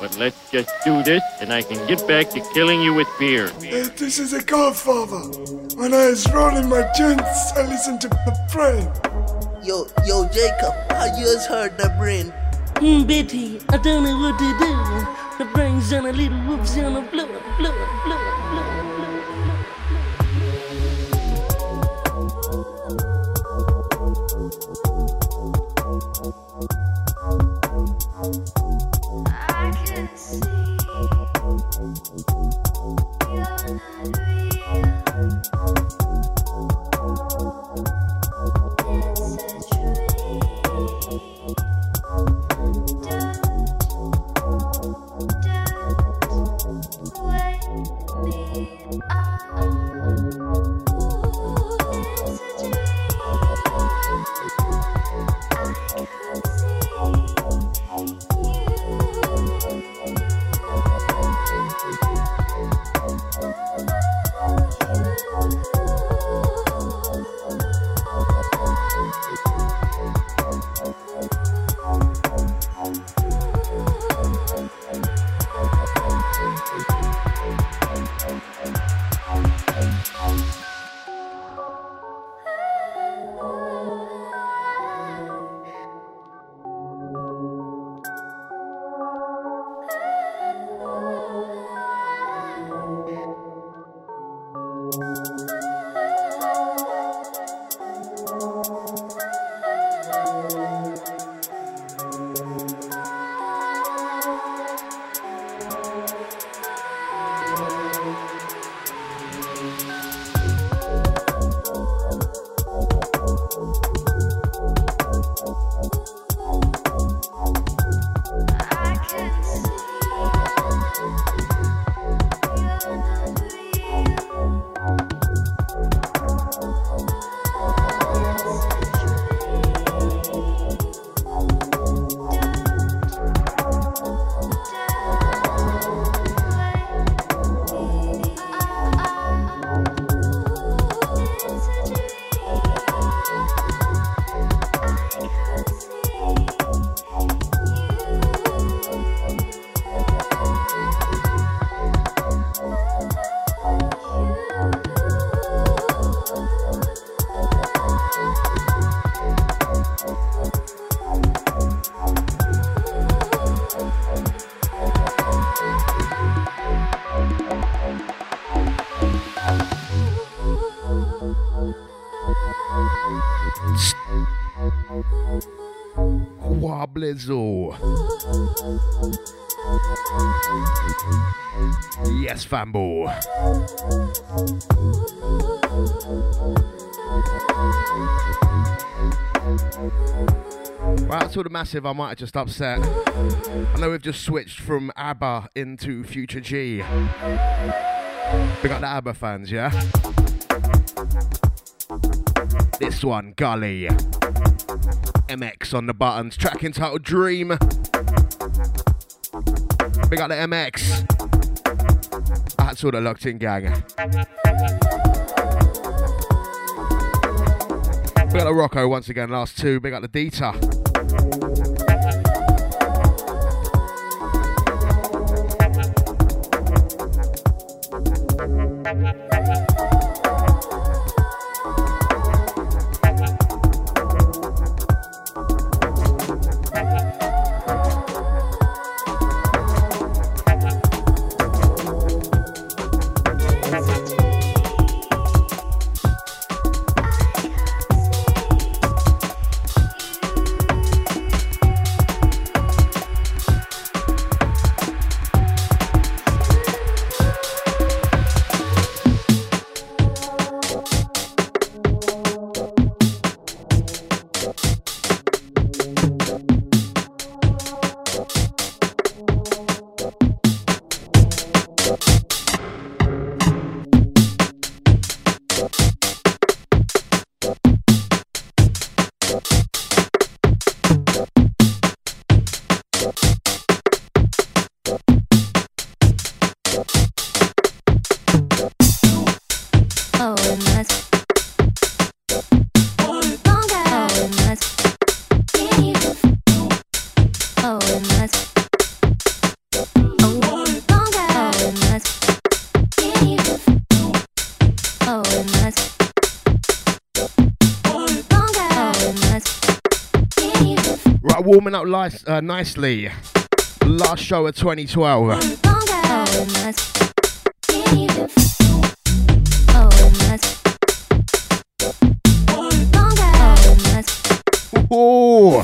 But let's just do this and I can get back to killing you with beer. Uh, this is a godfather. When I was rolling my joints, I listened to the brain. Yo, yo, Jacob, how you has heard the brain? Mm, Betty, I don't know what to do. The brains on a little whoops on the floor, floor, floor, Yes, fanboy. Well, that's all the massive. I might have just upset. I know we've just switched from ABBA into Future G. We got the ABBA fans, yeah? This one, Gully. MX on the buttons. Track entitled Dream. We got the MX. That's all the locked in gang. Big up the Rocco once again, last two. Big up the Dita. Thank coming up li- uh, nicely. Last show of 2012. Oh.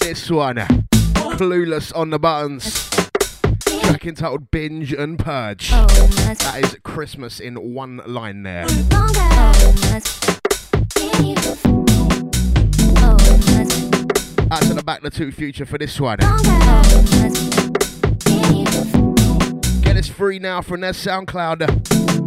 This one, clueless on the buttons track entitled Binge and Purge. Oh, that is Christmas in one line there. Oh, Out oh, to the back, the two future for this one. Oh, Get us free now from their SoundCloud.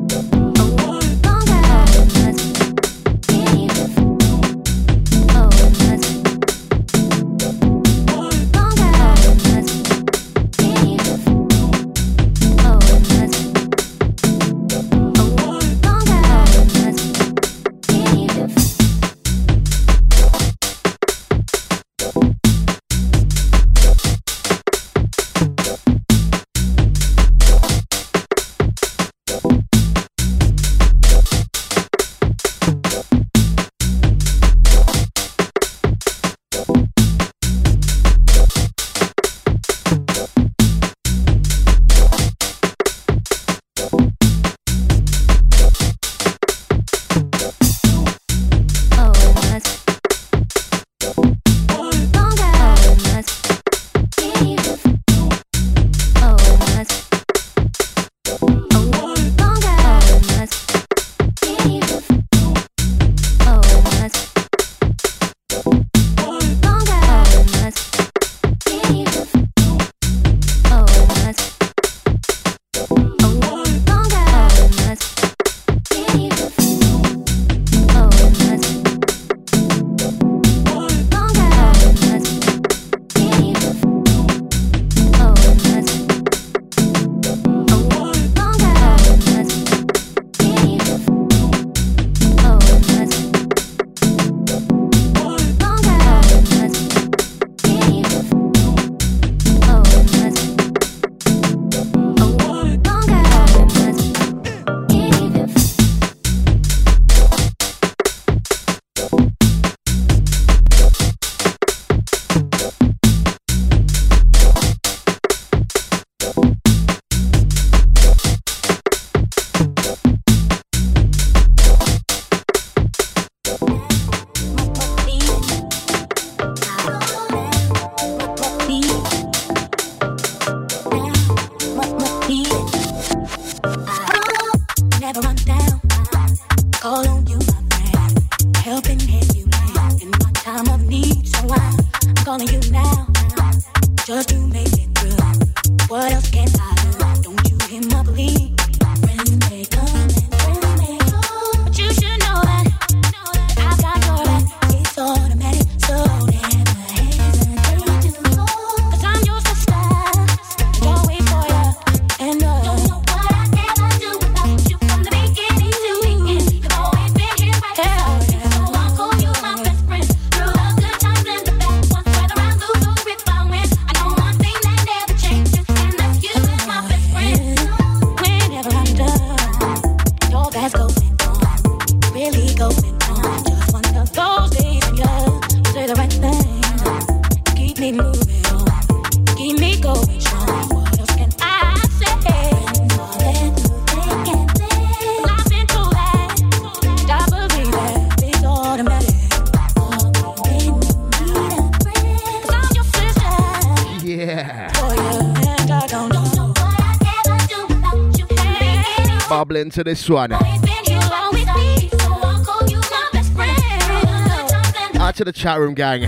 to this one. Out to the chat room, gang.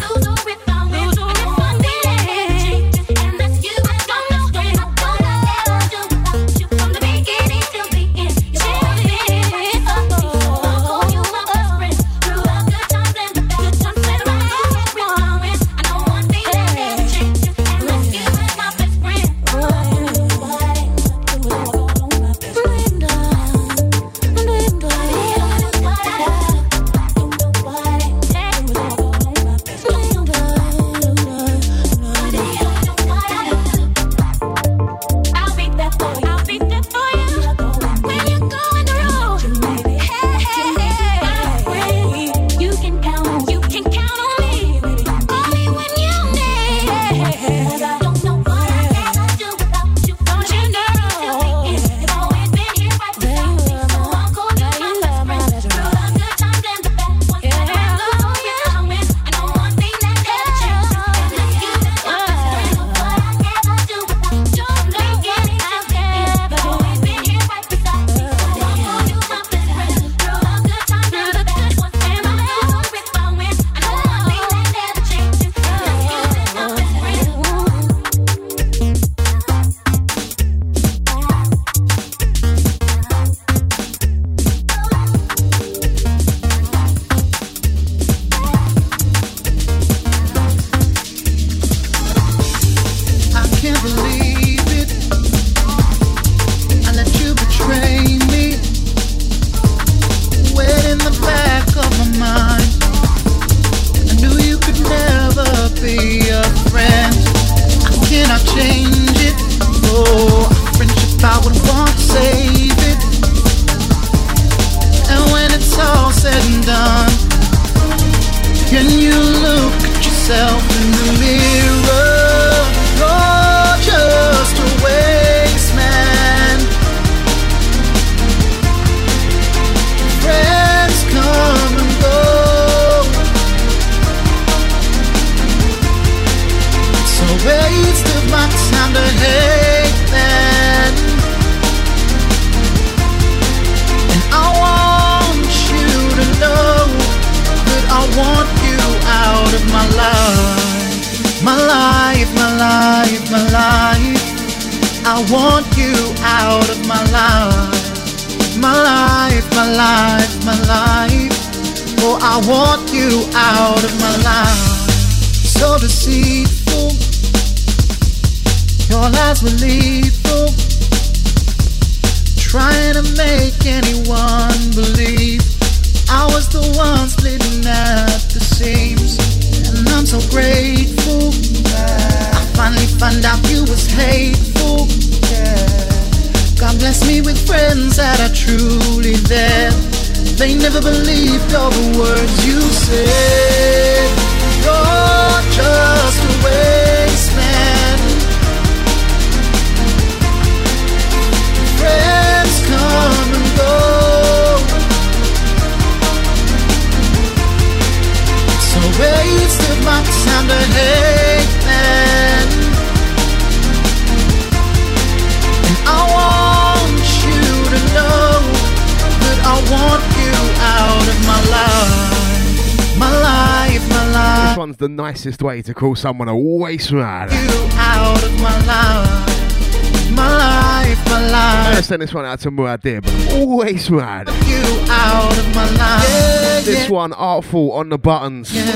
Nicest way to call someone a waste man. You out of my life. My life, my I'm gonna send this one out to Muad'Dib. Waste man. You out of my life. Yeah, This one, Artful on the buttons. yeah,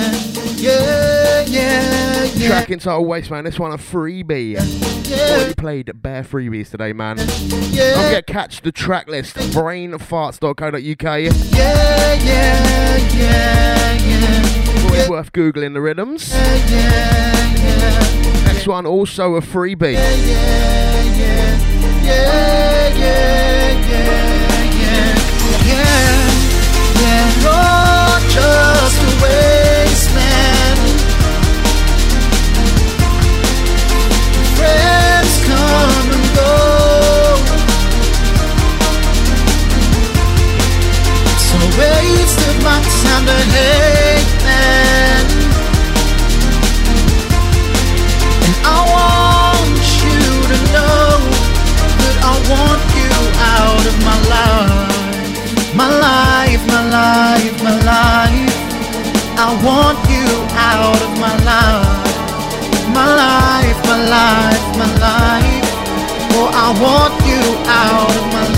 yeah, yeah, yeah. Track entitled Waste Man. This one a freebie. Yeah. Already played bare freebies today, man. Yeah. Don't forget catch the track list. Brainfarts.co.uk. Yeah, yeah, yeah, yeah. Always worth googling the rhythms. Yeah, yeah, Next one also a freebie. yeah, yeah, So waste of my time to hate them. And I want you to know that I want you out of my life. My life, my life, my life. I want you out of my life. My life, my life, my life. Oh, I want you out of my life.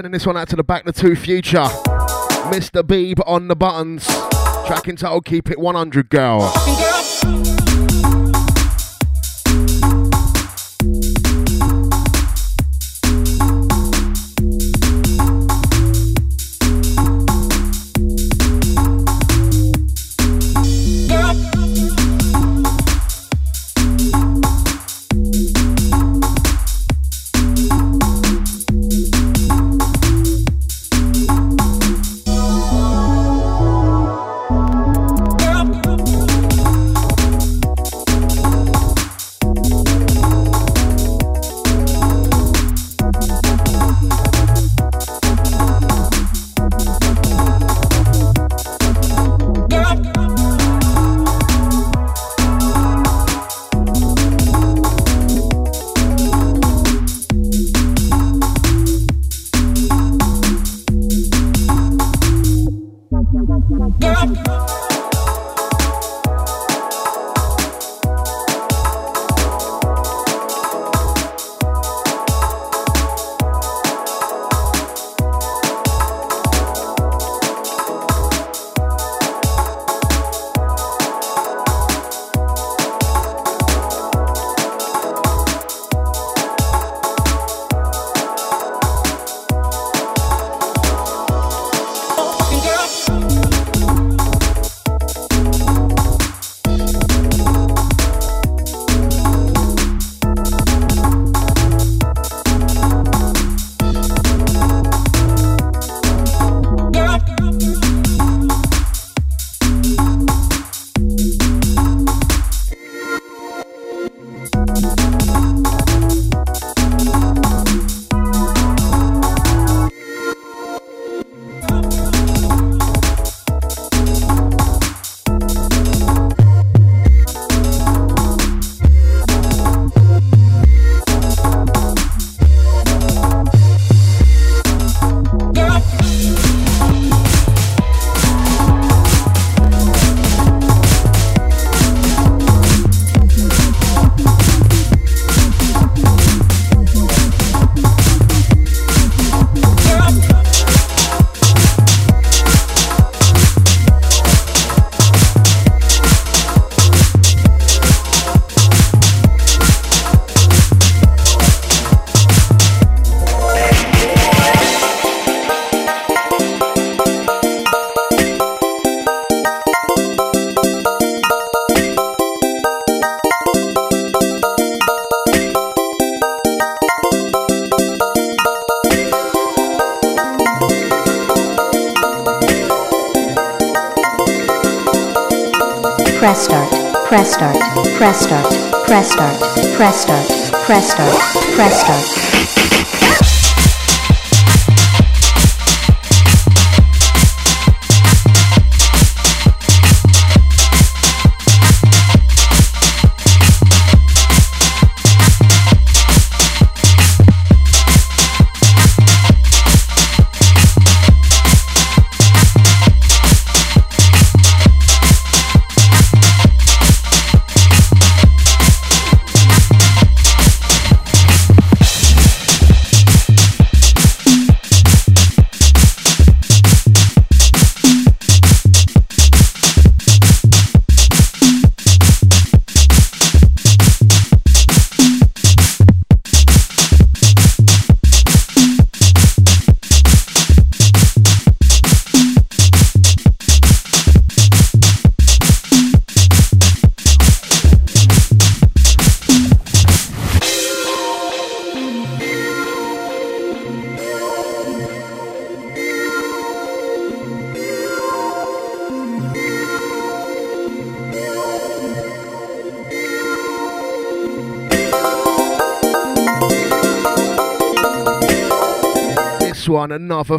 Sending this one out to the Back the Two Future. Mr. Beeb on the buttons. Track entitled Keep It 100 Girl.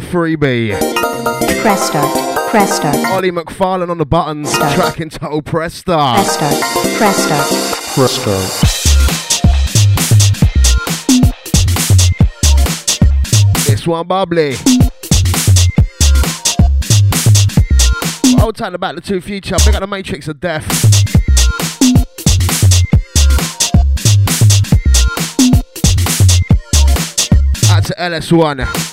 for freebie. Press start. Press start. Ollie McFarlane on the buttons. Start. Track total press start. Press start. Press start. Press start. This one bubbly. Old time about the two future. Pick up the Matrix of Death. to LS1.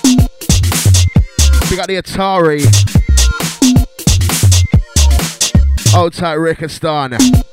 We got the Atari. Old tight Rickistan.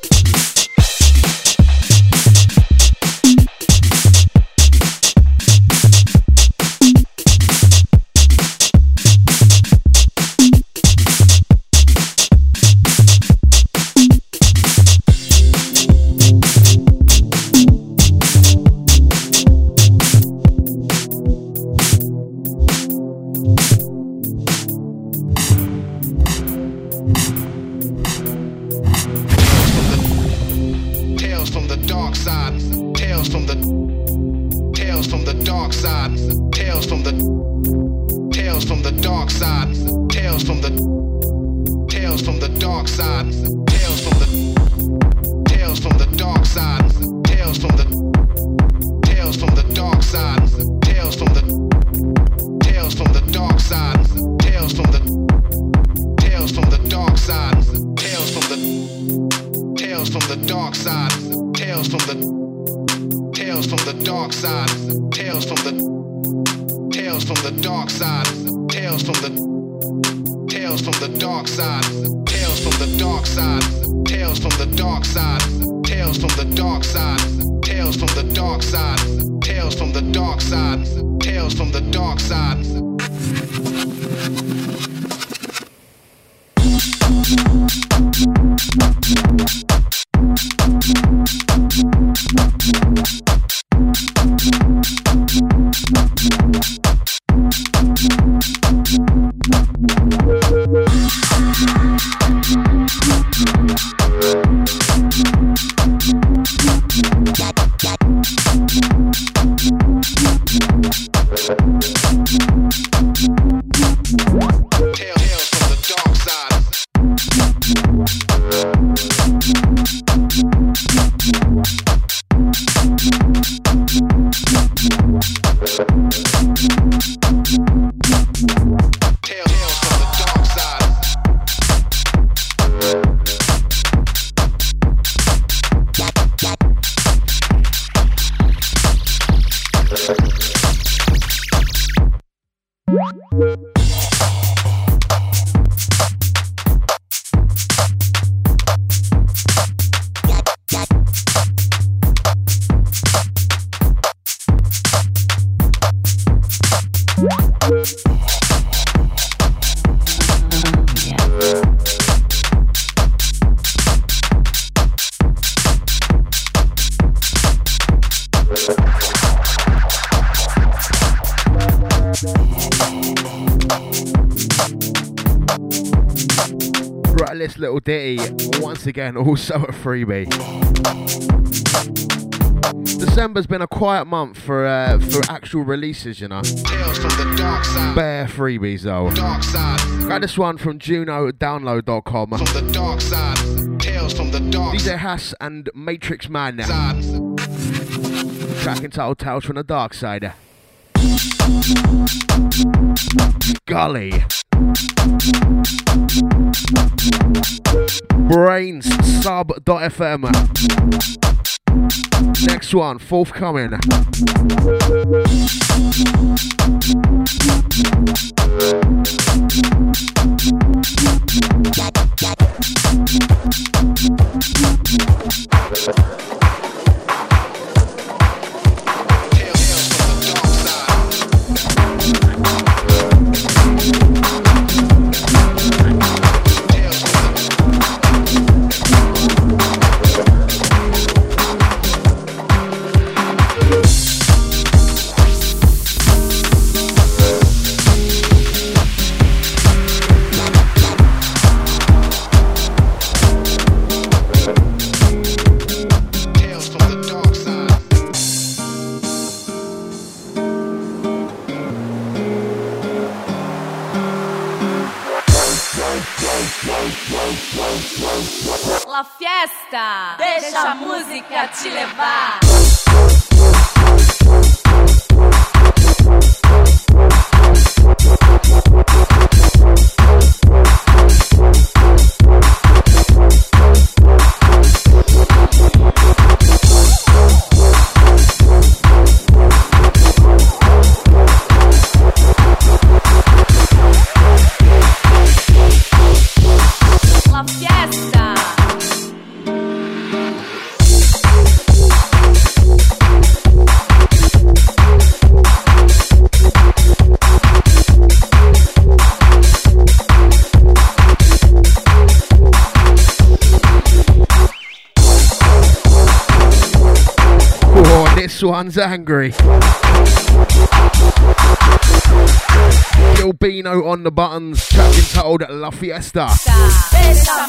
Again, also a freebie. December's been a quiet month for uh, for actual releases, you know. Bare freebies though. Dark side. Got this one from JunoDownload.com. From the dark side, tales from the dark DJ Hass and Matrix Man. Track entitled Tales from the Dark Side. Golly. Brainz sub.fm. Next one, forthcoming. La fiesta, deixa a música te levar. This one's angry. Gilbino on the buttons, track entitled La Fiesta. Deixa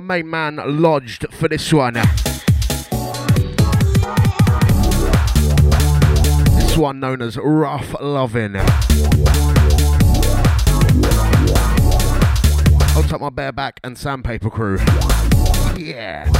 my main man lodged for this one. This one known as Rough loving. I'll take my bareback and sandpaper crew. Yeah.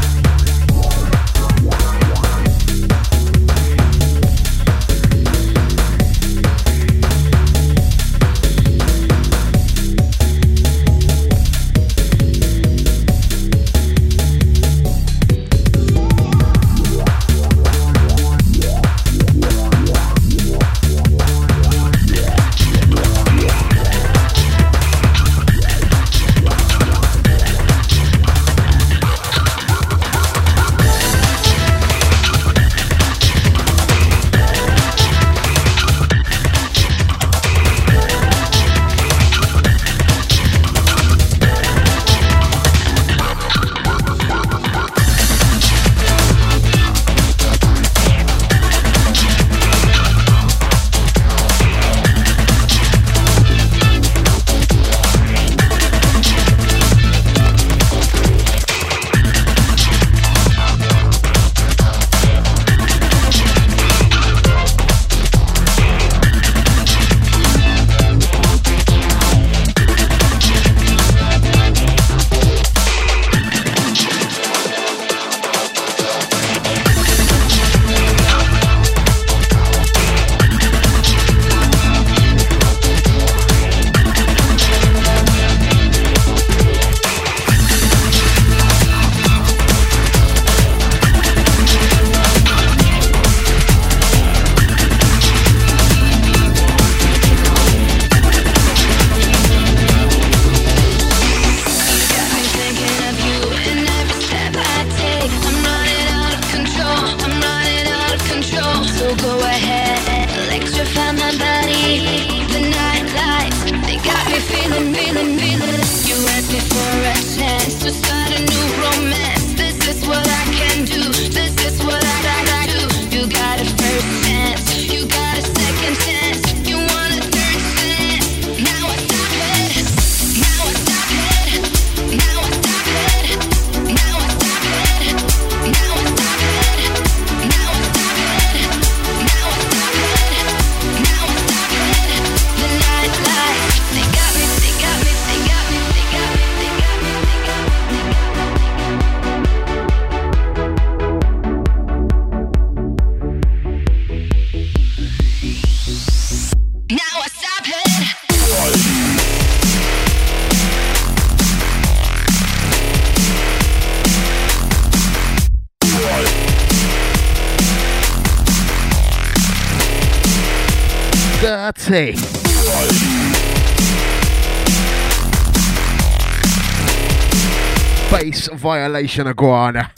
Base violation iguana.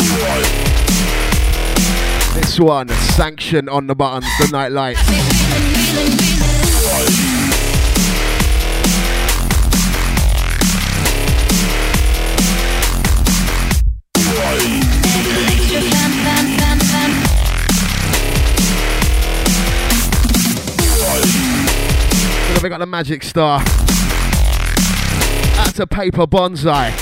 This one, sanction on the buttons, the night lights. we got the magic star. That's a paper bonsai.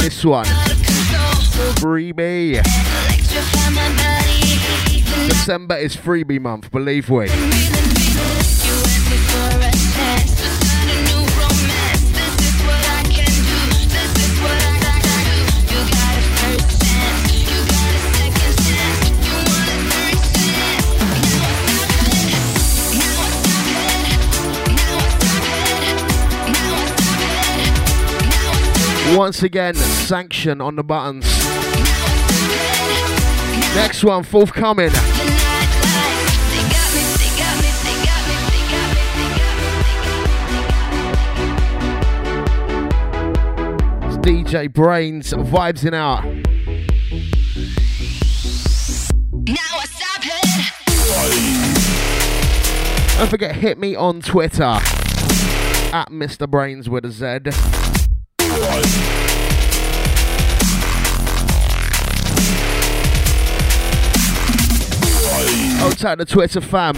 This one. Freebie. December is freebie month, believe we. Once again, sanction on the buttons. Next one, forthcoming. It's DJ Brainz vibes in out. Don't forget, hit me on Twitter at Mr. Brains with a Z. Outside the Twitter fam.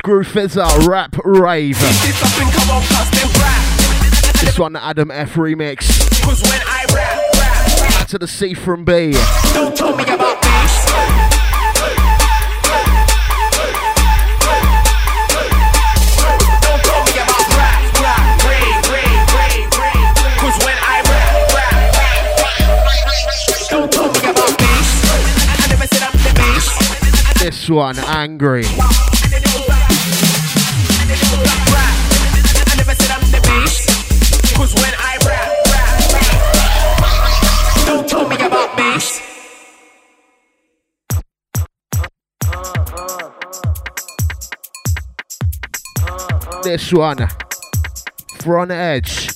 Scru Fizzer, Rap Rave. This one, Adam F remix. Back to the C from B. Don't tell me about this. This one, Angry. One. Front edge.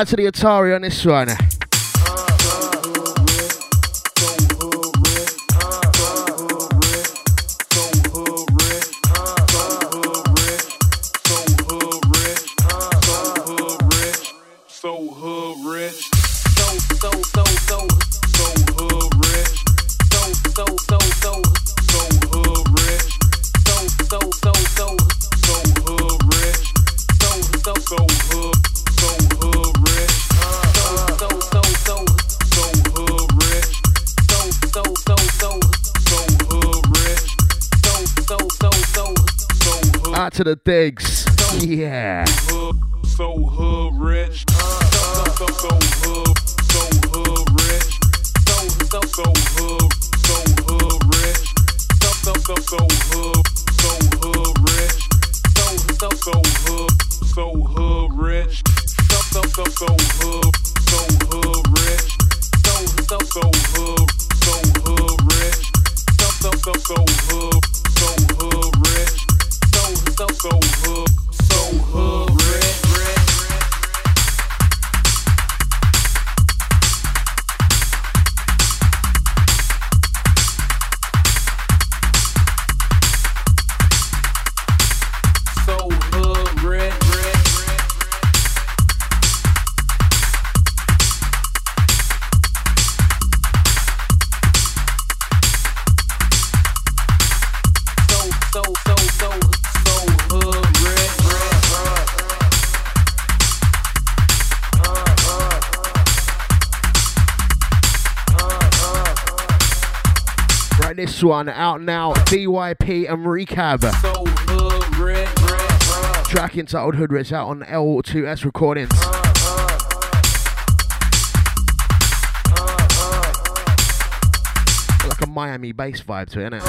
Out to the Atari on this one. To the digs. Yeah. So hood rich. So so so hood. So hood rich. So so so hood. So hood rich. So so so so hood. So hood rich. So so so hood. So hood rich. So so so so hood. So hood rich. So so so hood. So hood rich. So so so so hood. So hood so hood, so hood, One out now, DYP and Recab. So Track entitled Hood Rich out on L2S Recordings. Uh. a Miami bass vibe to it, innit?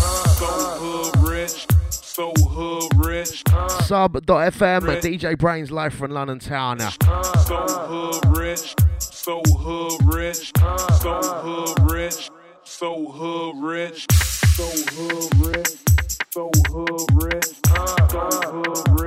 Uh, uh, uh, rich, so rich, Sub.fm, DJ Brainz live from London Town. So hood rich, so hood rich, so hood rich, so hood rich, so hood rich, so hood rich, so hood rich.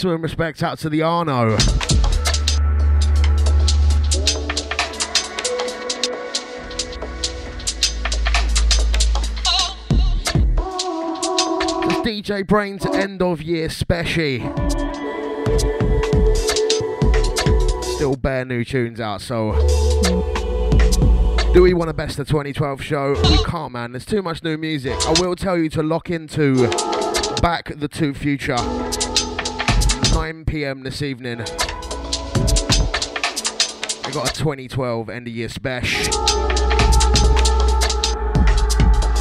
Maximum respect out to the Arno. DJ Brainz end of year special. Still bare new tunes out, so do we want a best of 2012 show? We can't, man. There's too much new music. I will tell you to lock into Back the Two Future. 9 p.m. this evening. We got a 2012 end of year special.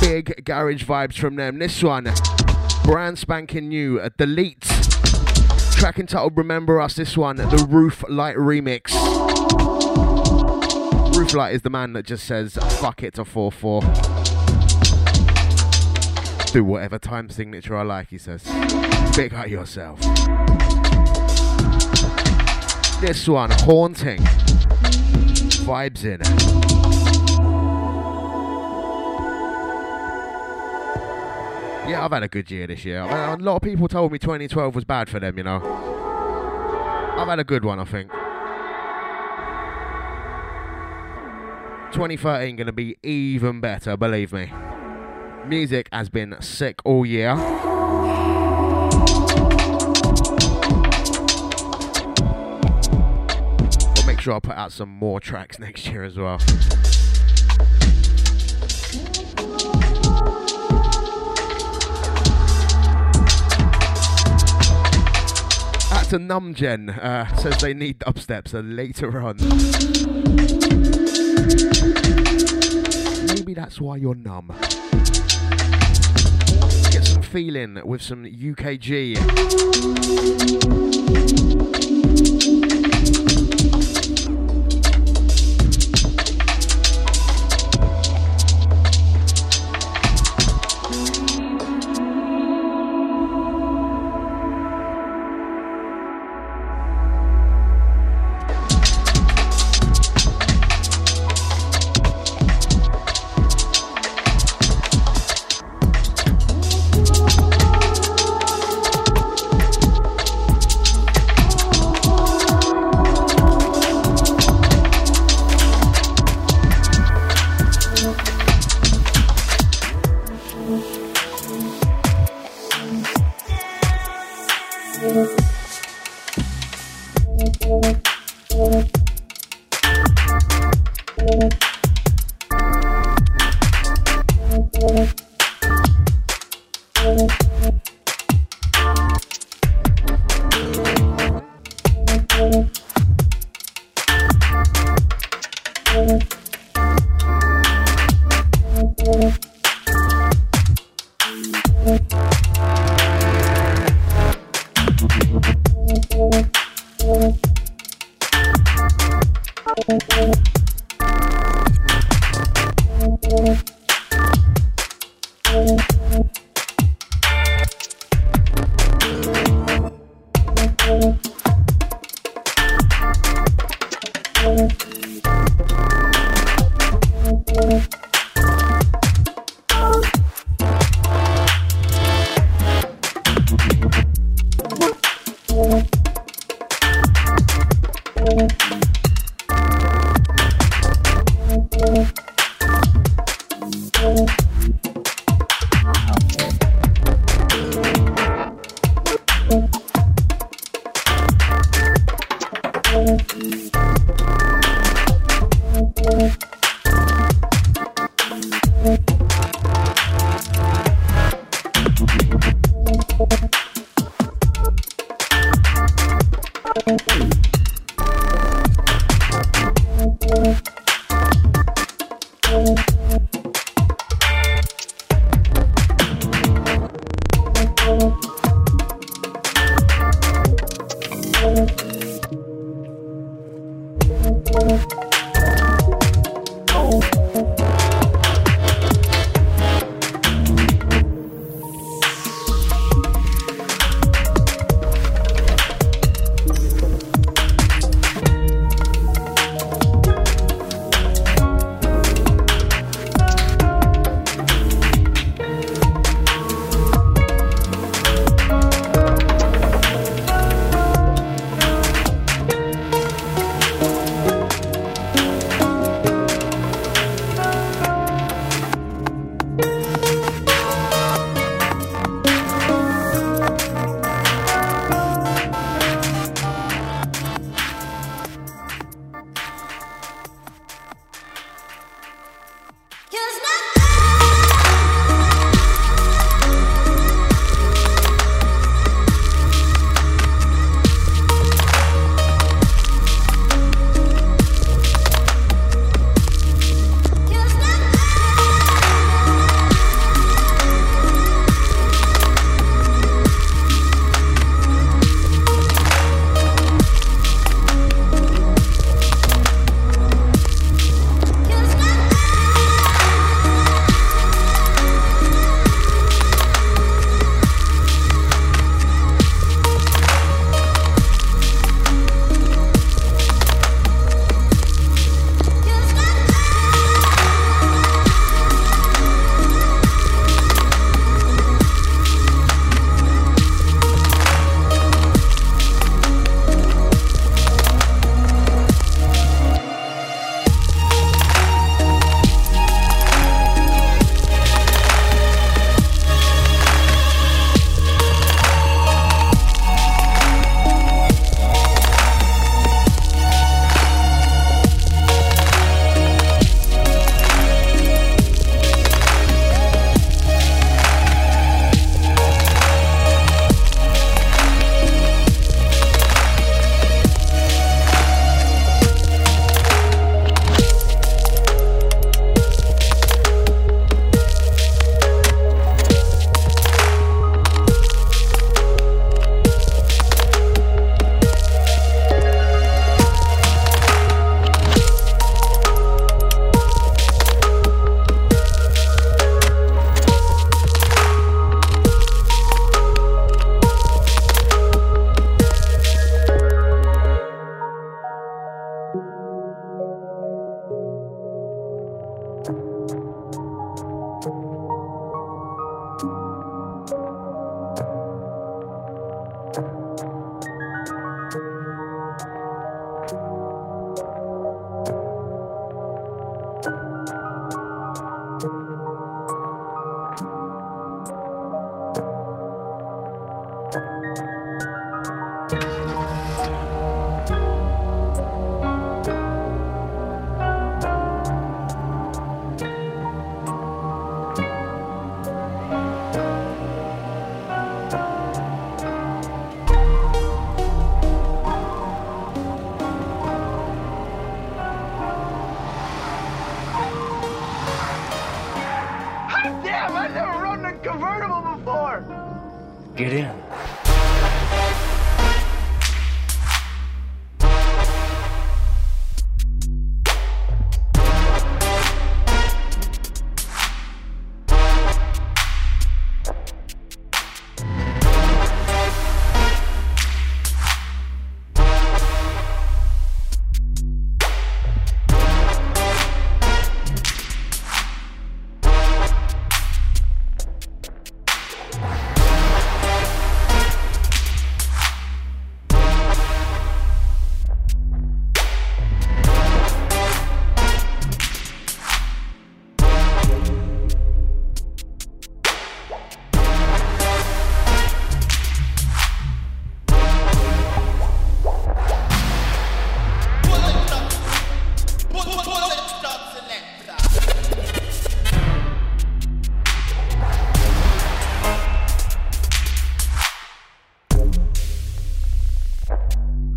Big garage vibes from them. This one, brand spanking new, a delete. Track entitled Remember Us, this one, the Roof Light remix. Roof Light is the man that just says, fuck it to 4 4. Do whatever time signature I like, he says. Big out yourself. This one, Haunting. Vibes in. It. Yeah, I've had a good year this year. A lot of people told me 2012 was bad for them, you know. I've had a good one, I think. 2013 gonna be even better, believe me. Music has been sick all year. Sure I put out some more tracks next year as well. Out to Numgen, uh, says they need dubsteps so later on. Maybe that's why you're numb. Get some feeling with some UKG.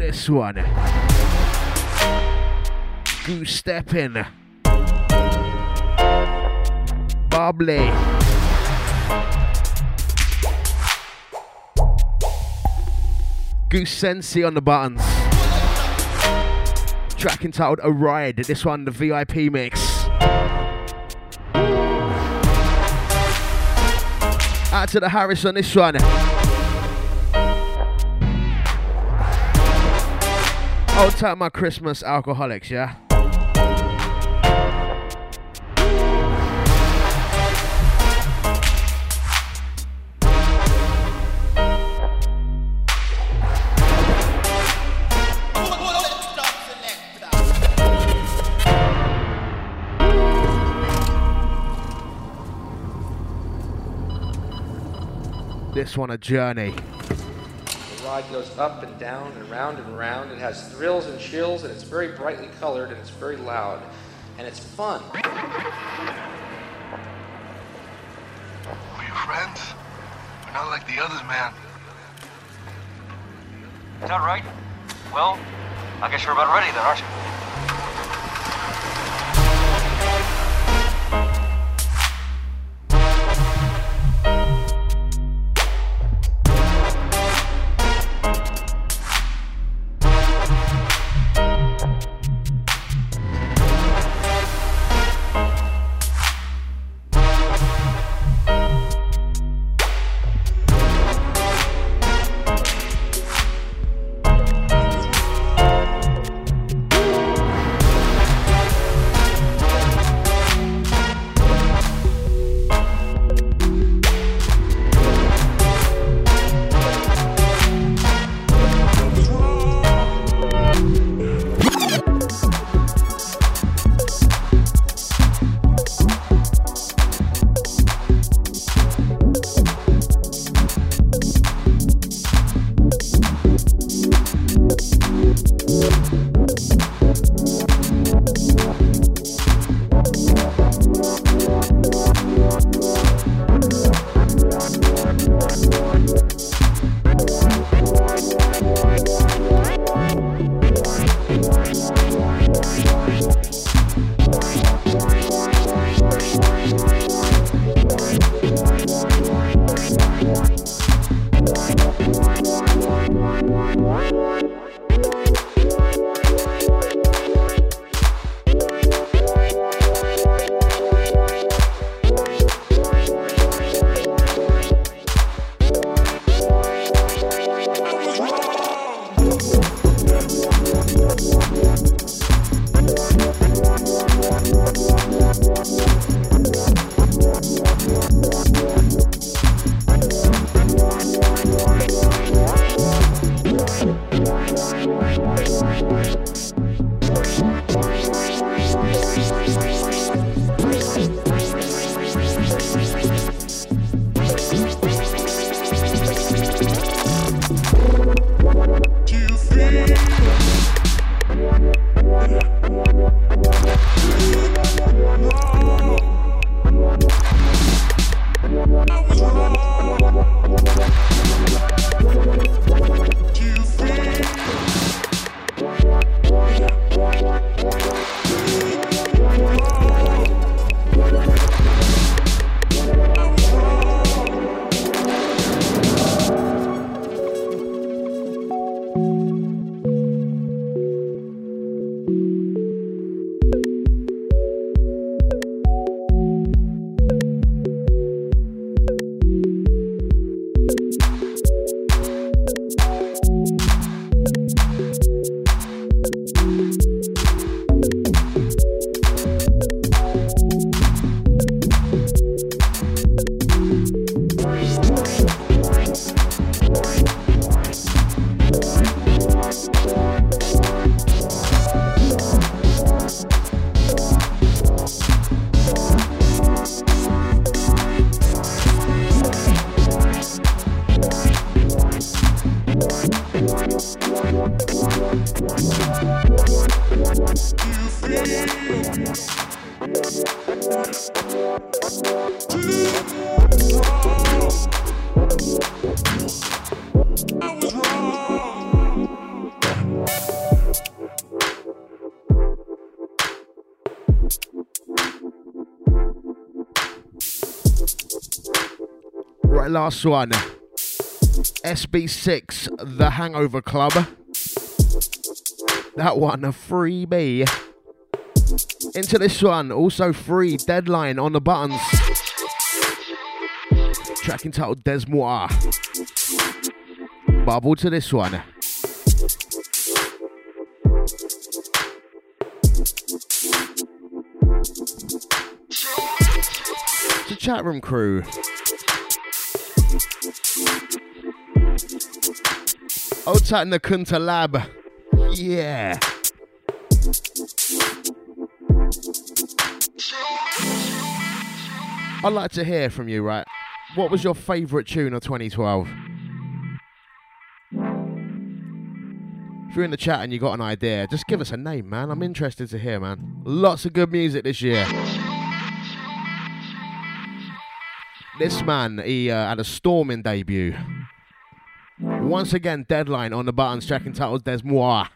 This one. Goose stepping. Bubbly. Goose Sensi on the buttons. Track entitled A Ride. This one, the VIP mix. Out to the Harris on this one. Hold tight, my Christmas alcoholics, yeah? This one a journey. Ride goes up and down and round and round. It has thrills and chills, and it's very brightly colored, and it's very loud, and it's fun. Are friends? We're not like the others, man. Is that right? Well, I guess you're about ready then, aren't you? Last one. SB6, The Hangover Club. That one, a freebie. Into this one, also free, Deadline on the buttons. Track entitled Desmois. Bubble to this one. The chat room crew. In the Kunta Lab. Yeah. I'd like to hear from you, right? What was your favourite tune of 2012? If you're in the chat and you got an idea, just give us a name, man. I'm interested to hear, man. Lots of good music this year. This man, he uh, had a storming debut. Once again, deadline on the buttons, track entitled Des Moi.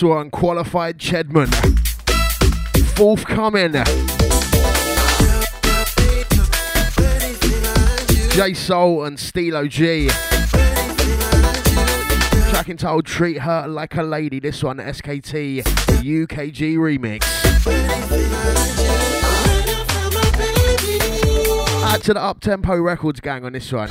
this one, Qualified Chedman. Forthcoming. J Soul and Stylo G. Track entitled Treat Her Like a Lady. This one, SKT UKG remix. Add to the up tempo records gang on this one.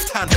left hand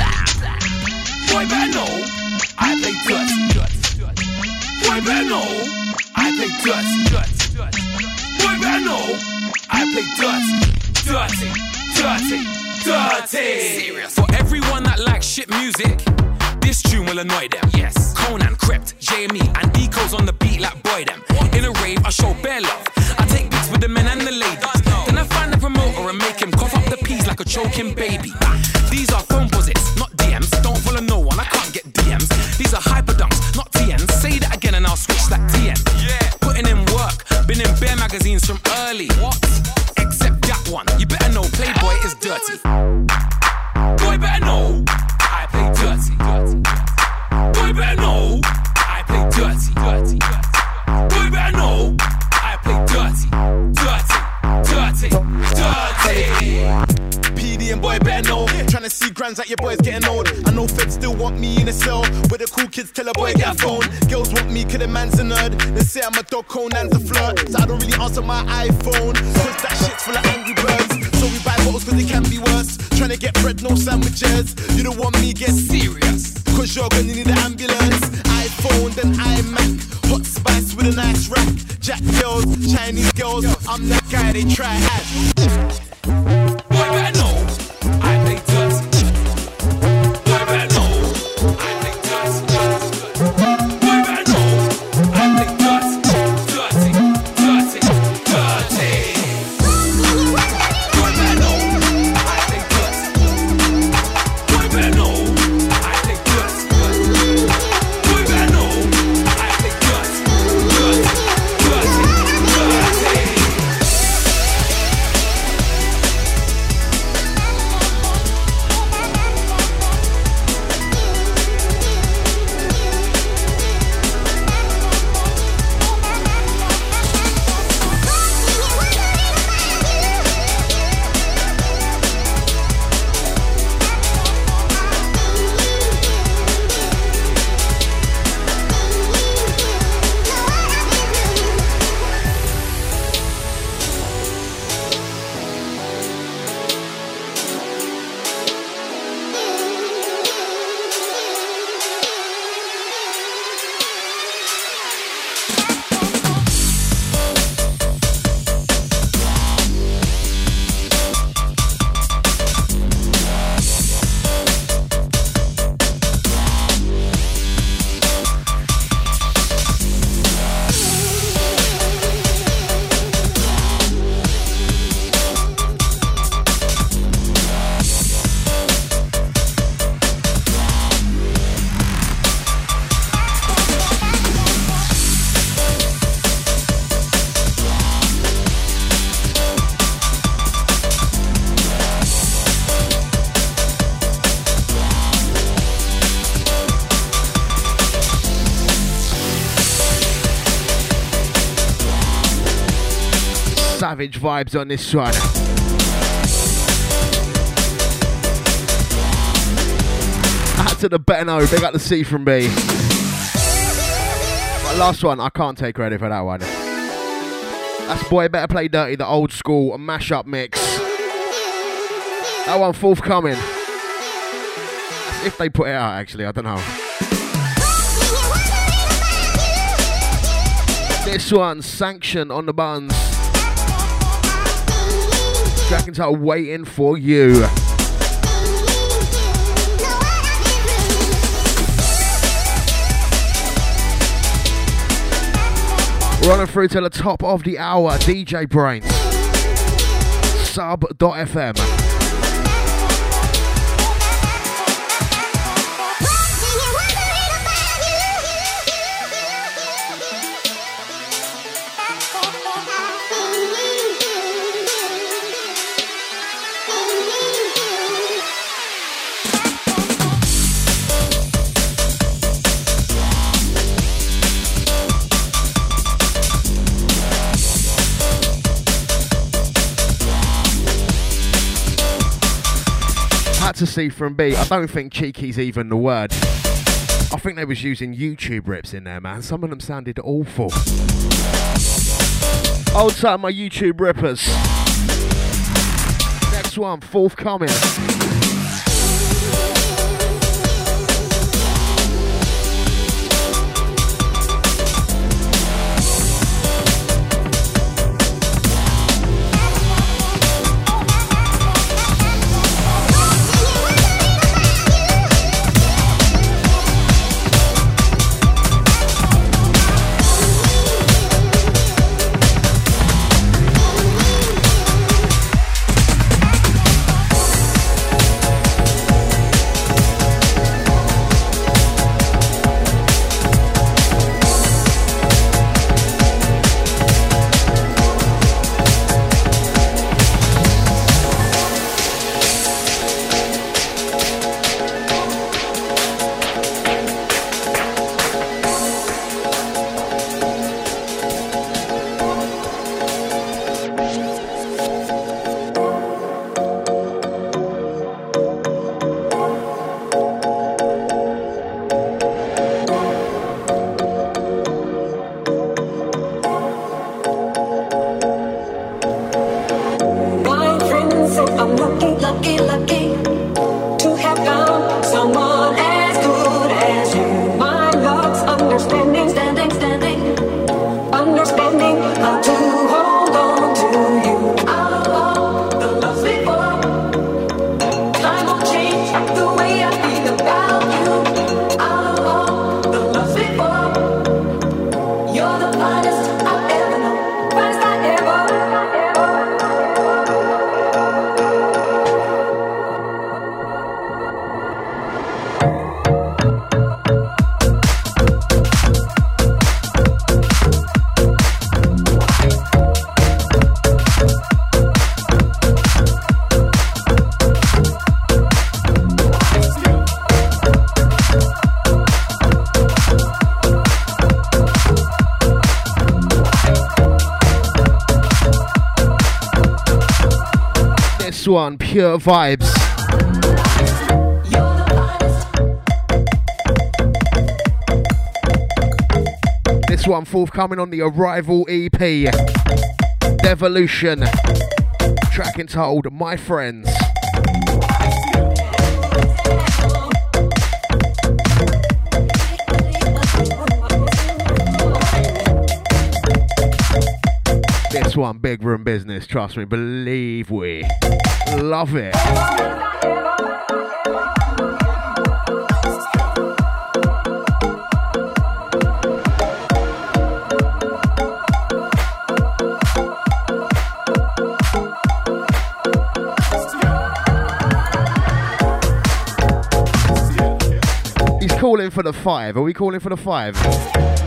Like your boy's getting old. I know feds still want me in a cell. Where the cool kids tell a boy get a phone. Girls want me cause the man's a nerd. They say I'm a dog, Conan's a flirt. So I don't really answer my iPhone. Cause that shit's full of angry birds. So we buy bottles cause it can be worse. Trying to get bread, no sandwiches. You don't want me, get serious. Cause you're gonna need an ambulance. iPhone, then iMac. Hot spice with a nice rack. Jack girls, Chinese girls. I'm that guy they try. Vibes on this one. Out to the know, they got the C from B. But last one, I can't take credit for that one. That's Boy Better Play Dirty, the old school mashup mix. That one forthcoming. If they put it out, actually, I don't know. This one, Sanction on the buns. Track entitled Waiting for You. Running through to the top of the hour, DJ Brainz. Sub.fm. to see from B. I don't think cheeky's even the word. I think they was using YouTube rips in there, man. Some of them sounded awful. Old time, my YouTube rippers. Next one, forthcoming. This one, pure vibes. This one forthcoming on the Arrival EP. Devolution. Track entitled My Friends. This one, big room business. Trust me, believe we. Love it. He's calling for the five. Are we calling for the five?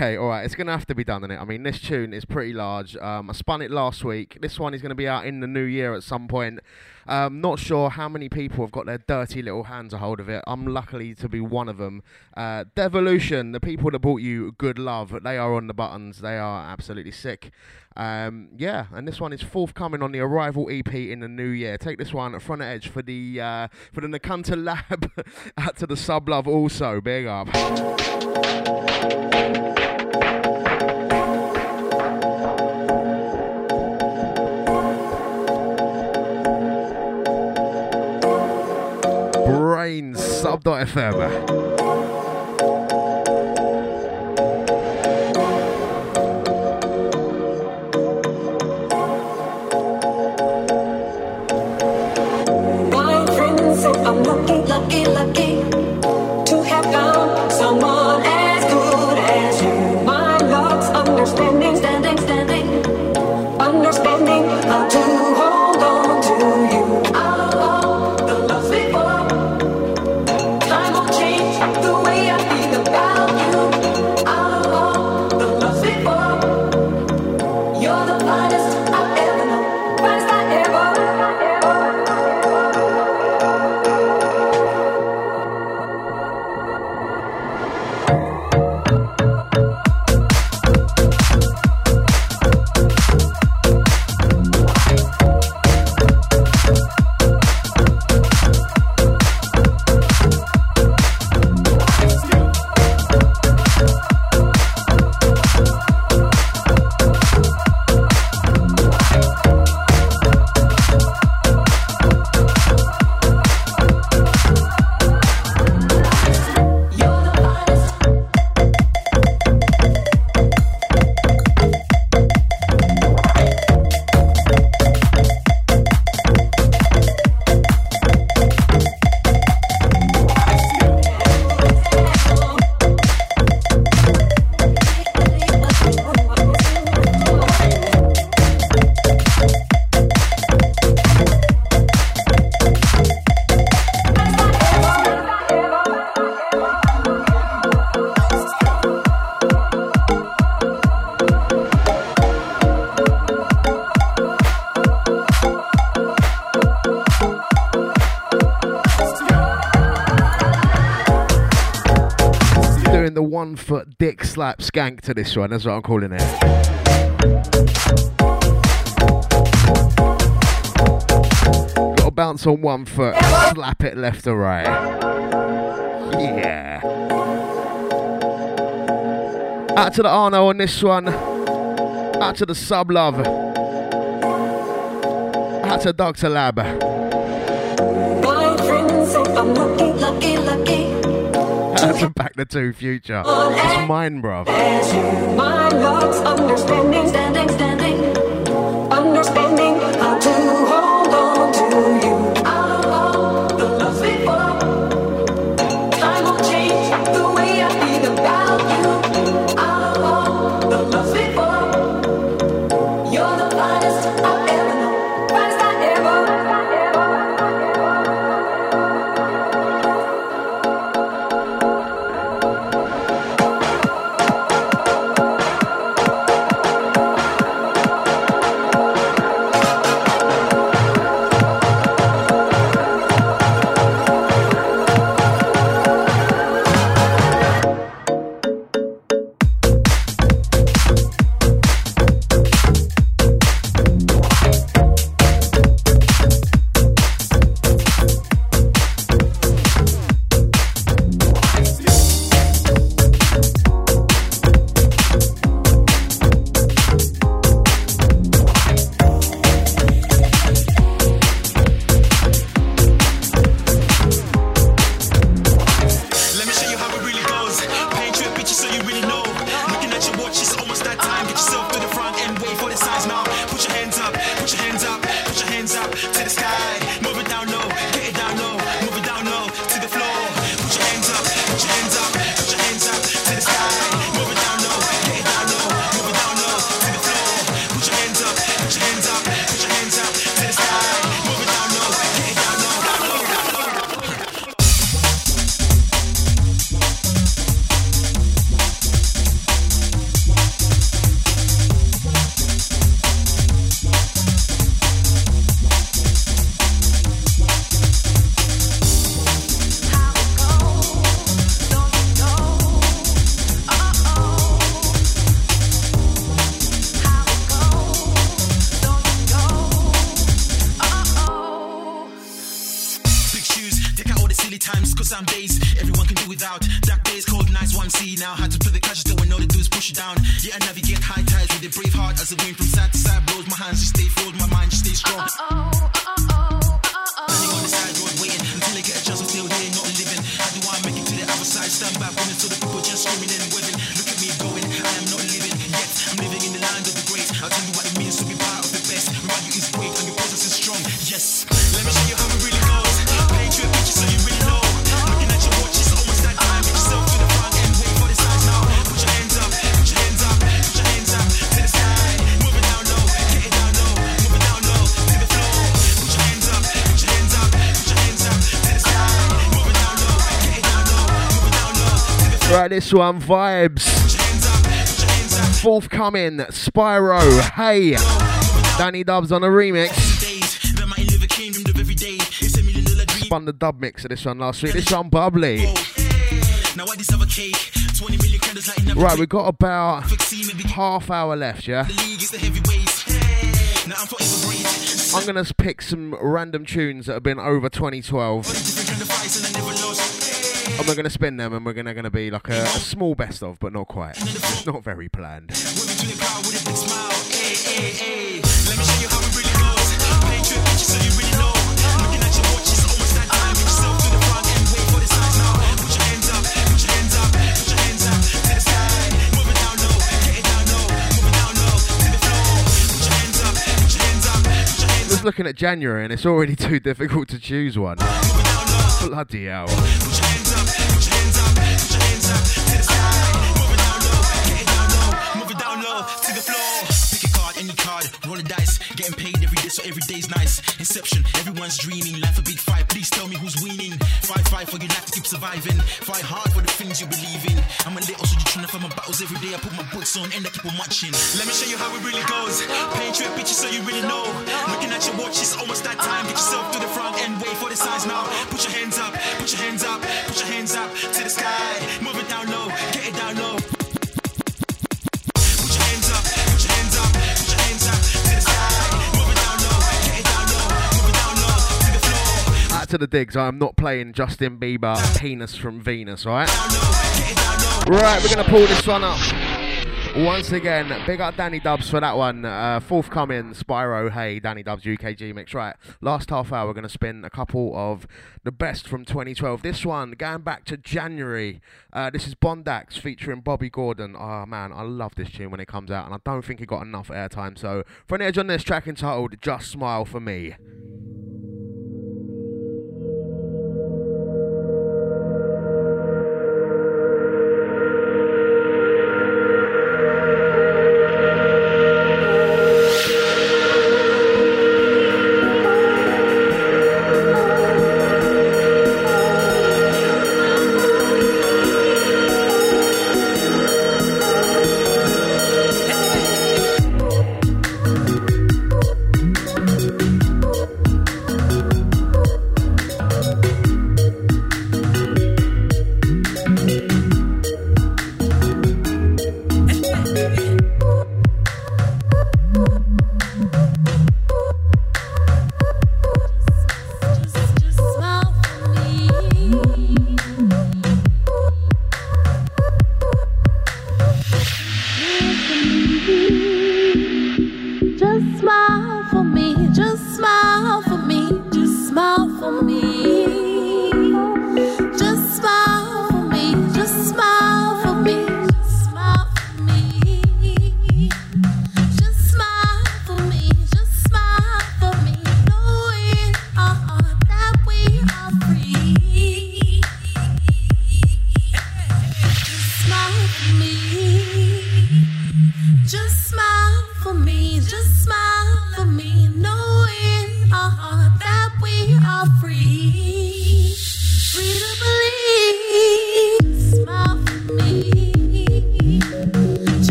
Okay, all right. It's gonna have to be done, is it? I mean, this tune is pretty large. Um, I spun it last week. This one is gonna be out in the new year at some point. Um, not sure how many people have got their dirty little hands a hold of it. I'm luckily to be one of them. Uh, Devolution, the people that brought you good love, they are on the buttons. They are absolutely sick. Um, yeah, and this one is forthcoming on the Arrival EP in the new year. Take this one at front edge for the uh, for the Nakanta Lab out to the sub love also. Big up. Brainz sub.fm. dick slap skank to this one, that's what I'm calling it. Gotta bounce on one foot, slap it left or right. Yeah. Out to the Arno on this one. Out to the sub love. Out to Dr. Lab. Out to Back the Two Future. It's mine, bruv. As you, my love's understanding, standing, standing, understanding this one vibes. Forthcoming, Spyro, hey, Danny Dubs on a remix. Spun the dub mix of this one last week. This one bubbly. Now I just have a cake, 20 million candles lighting up. Right, we've got about half hour left, yeah. I'm gonna pick some random tunes that have been over 2012. And we're gonna spin them, and we're gonna gonna be like a, a small best of, but not quite. Not very planned. Just looking at January, and it's already too difficult to choose one. Bloody hell. So every day's nice. Inception, everyone's dreaming. Life a big fight, please tell me who's winning. Fight, fight for your life to keep surviving. Fight hard for the things you believe in. I'm a little soldier trying to fight my battles every day. I put my boots on and I keep on marching. Let me show you how it really goes. Paint you a picture so you really know. Looking at your watch, it's almost that time. Get yourself to the front and wait for the signs now. Put your hands up, put your hands up, put your hands up to the sky. Move it down low, get it down low. To the digs, I'm not playing Justin Bieber, Penis from Venus, right? Right, we're gonna pull this one up. Once again, big up Danny Dubs for that one. Uh, forthcoming Spyro, hey, Danny Dubs UKG mix. Right, last half hour, we're going to spin a couple of the best from 2012. This one, going back to January. Uh, this is Bondax featuring Bobby Gordon. Oh man, I love this tune when it comes out, and I don't think it got enough airtime. So, for an edge on this track entitled Just Smile for Me.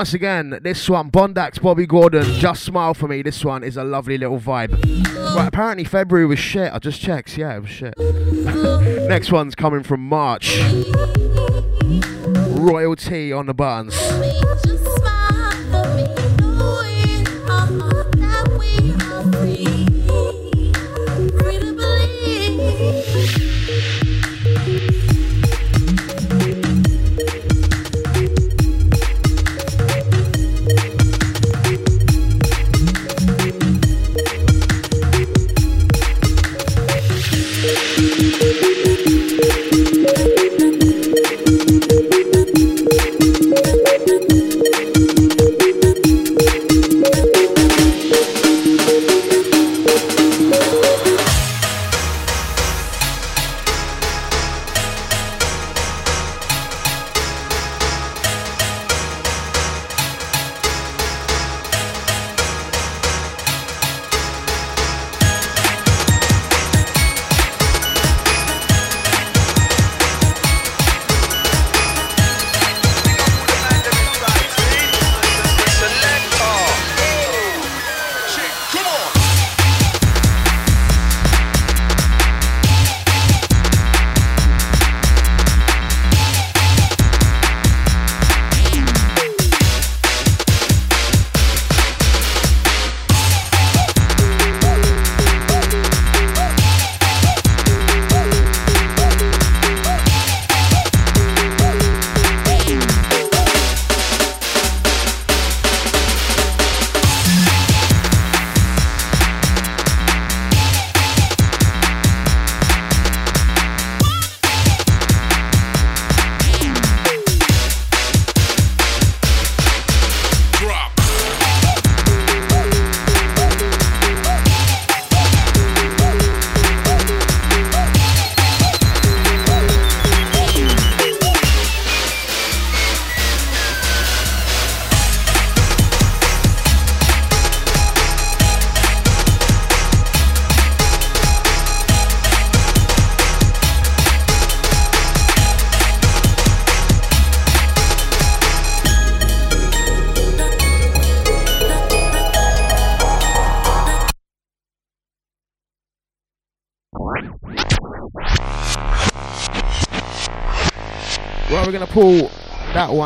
Once again, this one, Bondax, Bobby Gordon, Just Smile for Me. This one is a lovely little vibe. Right, apparently February was shit. I just checked. Yeah, it was shit. Next one's coming from March. Royalty on the buttons.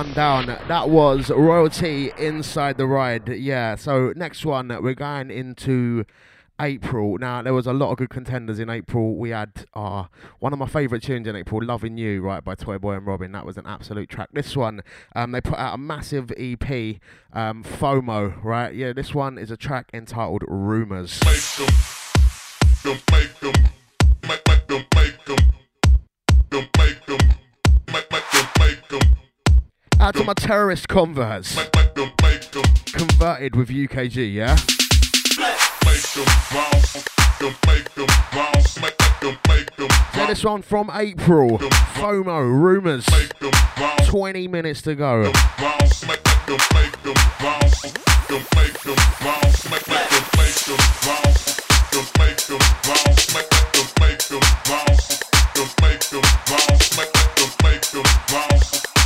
One down. That was royalty inside the ride. Yeah. So next one, we're going into April. Now there was a lot of good contenders in April. We had uh, one of my favourite tunes in April, "Loving You," right by Toy Boy and Robin. That was an absolute track. This one, um, they put out a massive EP, um, FOMO. Right? Yeah. This one is a track entitled "Rumors." Out to my terrorist converts. Converted with UKG, yeah? So this one from April. FOMO, rumours. 20 minutes to go. Make them bounce, make them bounce.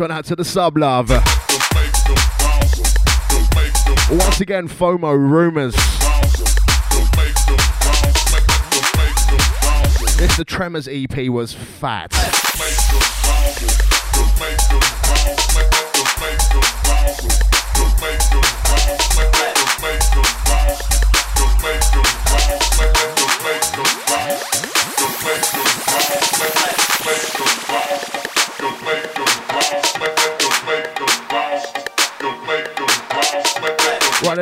one out to the sub love. Once again, FOMO rumors. This the Tremors EP was fat.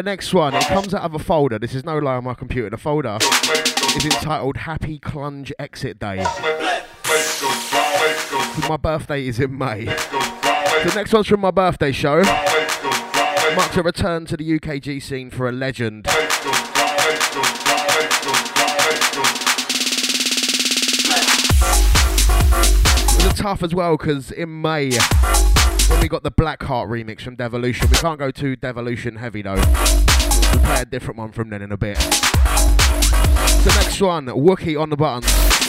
Next one, it comes out of a folder. This is no lie on my computer. The folder is entitled Happy Clunge Exit Day. My birthday is in May. The next one's from my birthday show. Marks a return to the UKG scene for a legend. It was tough as well because in May, we got the Blackheart remix from Devolution, we can't go too Devolution heavy though. We'll play a different one from then in a bit. The next one, Wookie on the buttons.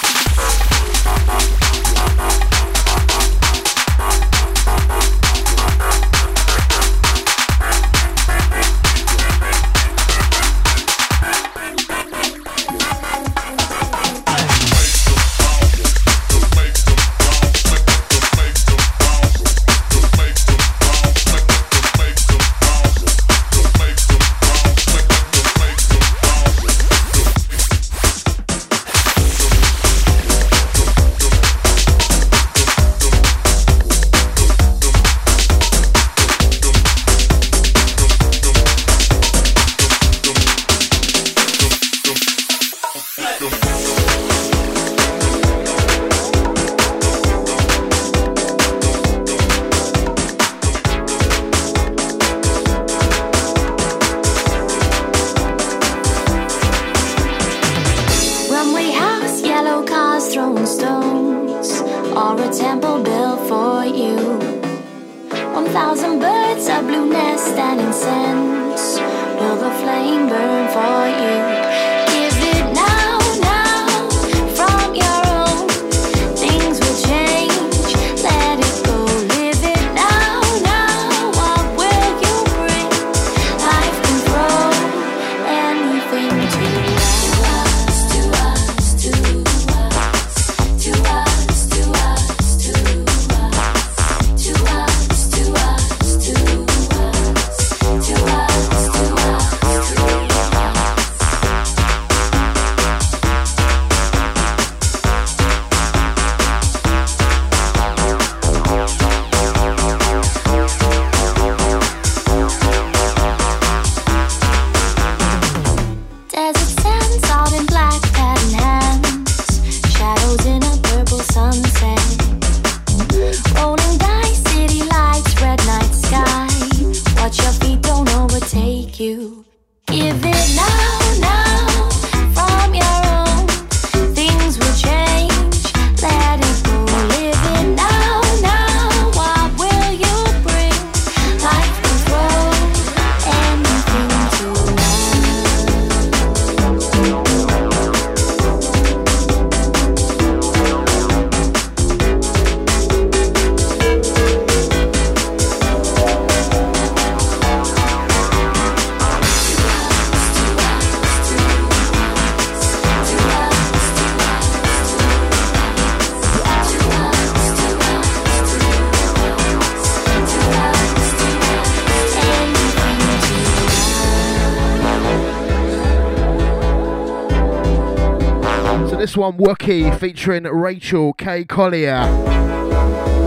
One, Wookie, featuring Rachel K. Collier.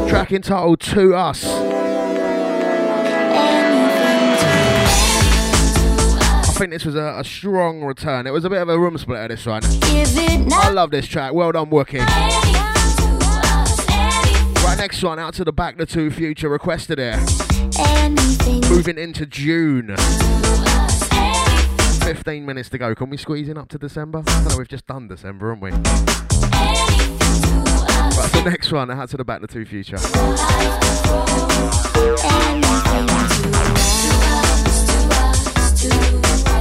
Track entitled To Us. I think this was a, a strong return. It was a bit of a room splitter, this one. I love this track. Well done, Wookie. Right, next one, out to the back, the two future requested it. Moving into June. 15 minutes to go. Can we squeeze in up to December? I know we've just done December, haven't we? Right, the next one, out to the back, the two future. This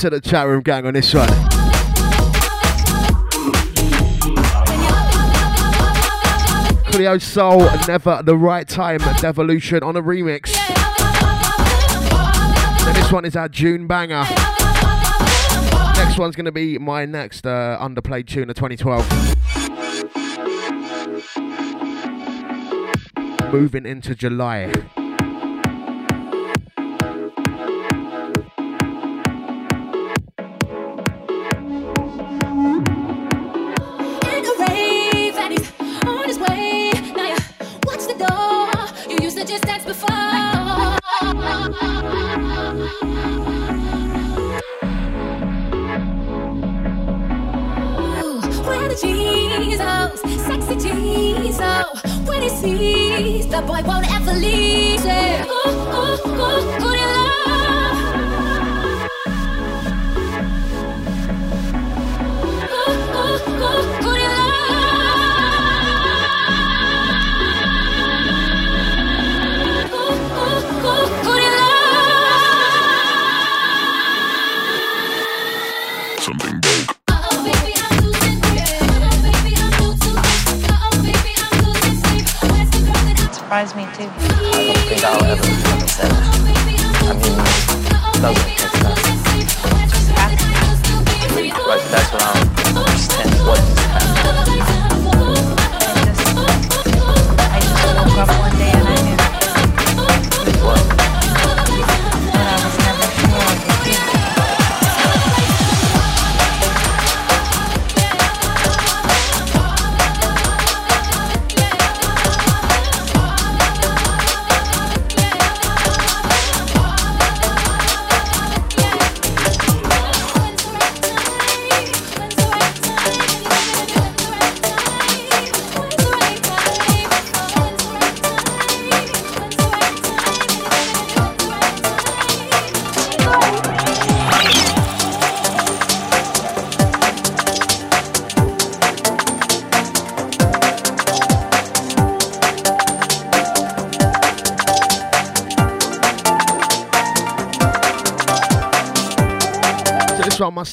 to the chat room gang on this one. Cleo Sol, Never the Right Time, Devolution on a remix. Then this one is our June banger. Next one's going to be my next uh, underplayed tune of 2012. Moving into July. like, whoa,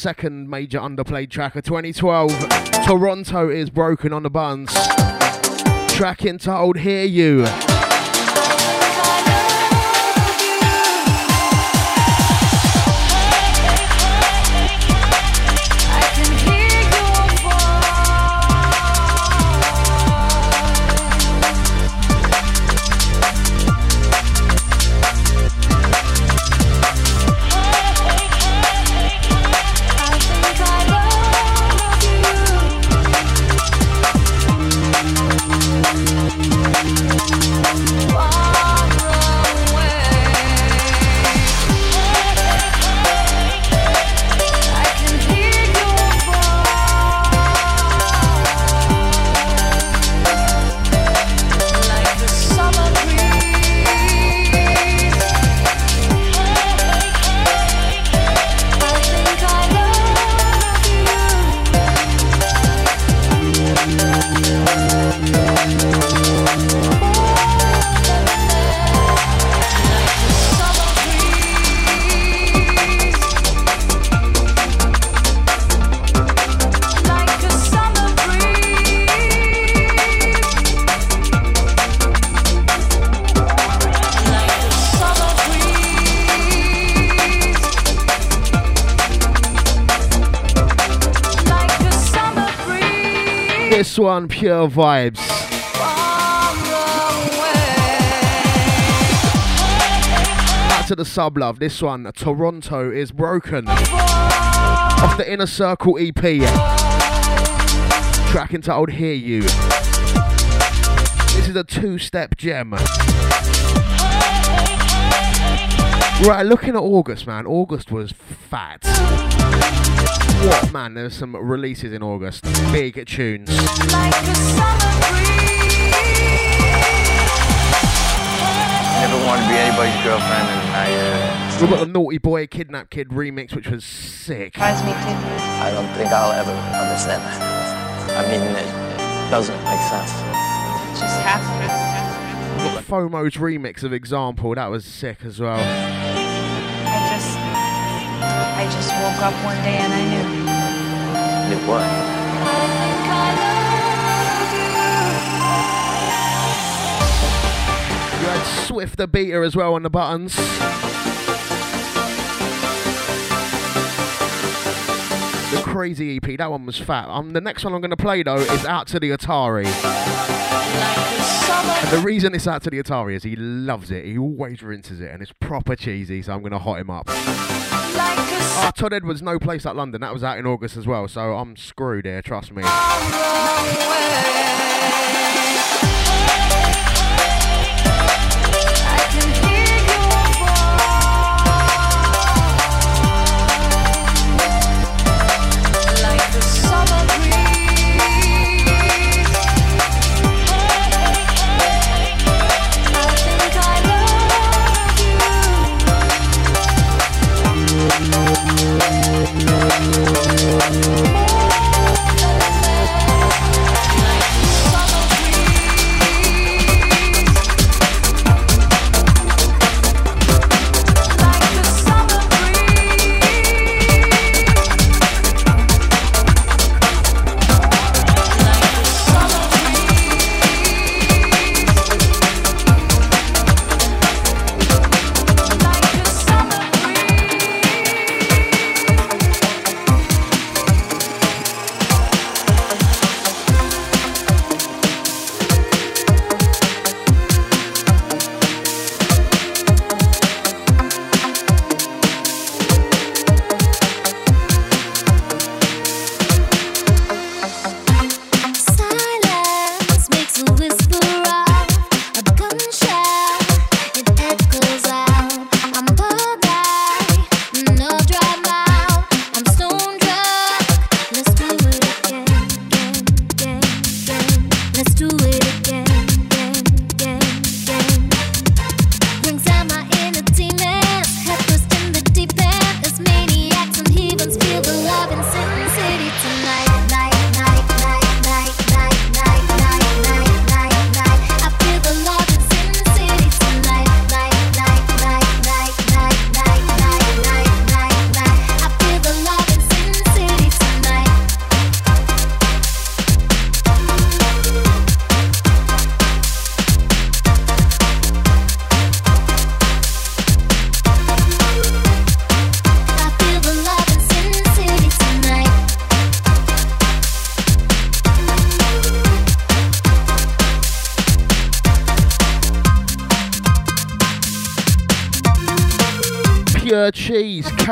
second major underplayed track of 2012. Toronto is broken on the buns. Track old, Hear You. One, pure vibes. Back to the sub love. This one, Toronto is broken. Off the Inner Circle EP. Track entitled Hear You. This is a two step gem. Right, looking at August, man. August was fat. What, man? There's some releases in August. Big tunes. Never wanted to be anybody's girlfriend, and I, uh, We've got the Naughty Boy Kidnap Kid remix, which was sick. I don't think I'll ever understand that. I mean, it, it doesn't make sense. Just happened. We've got FOMO's remix of Example. That was sick as well. I just, I just woke up one day and I knew. Knew what? You had Swift the Beater as well on the buttons. Crazy EP, that one was fat. Um, the next one I'm going to play though is Out to the Atari. And the reason it's out to the Atari is he loves it. He always rinses it and it's proper cheesy, so I'm going to hot him up. Ah, Todd Edwards, No Place Like London. That was out in August as well, so I'm screwed here, trust me.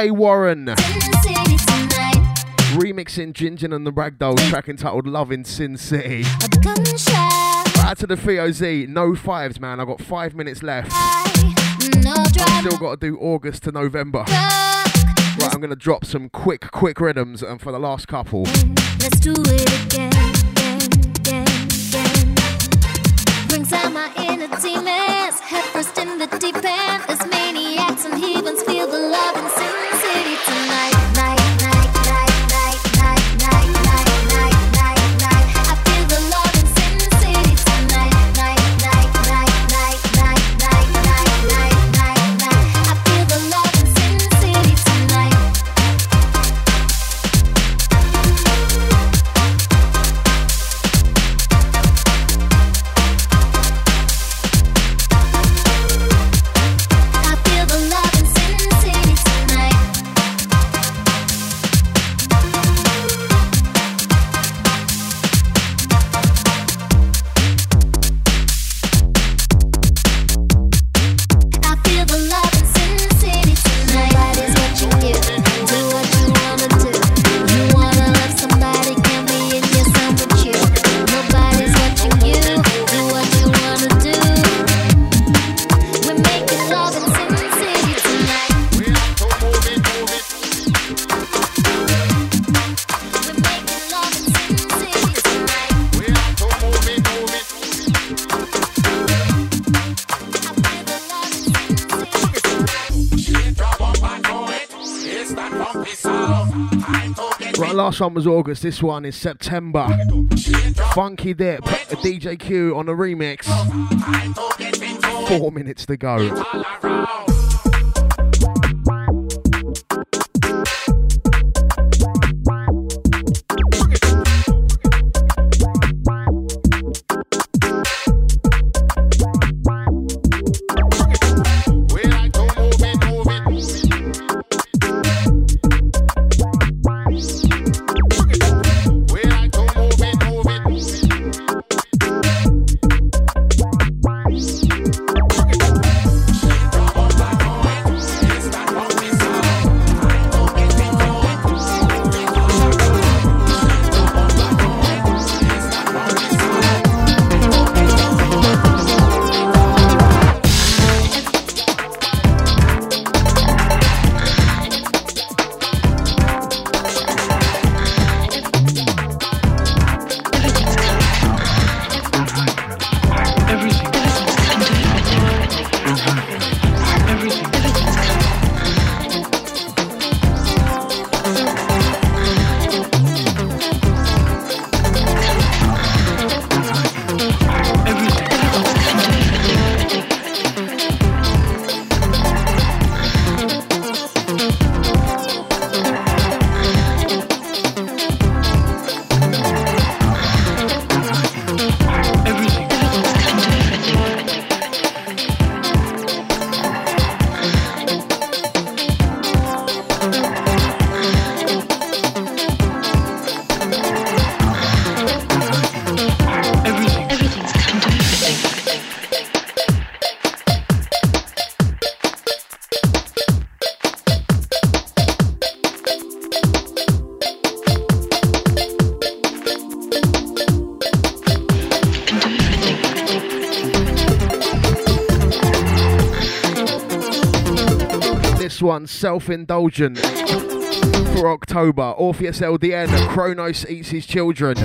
K Warren. Sin City tonight. Remixing Gingin and the Ragdoll track entitled Love in Sin City. Right. Out to the Theo Z, no fives, man. I've got five minutes left. I've still got to do August to November. Right, I'm going to drop some quick, quick rhythms and for the last couple. Let's do it again, again, again, again. Brings out my inner demons, head first in the deep end. Last one was August. This one is September. Funky Dip, DJ Q on a remix. Four minutes to go. Self indulgent for October. Orpheus LDN, Kronos eats his children.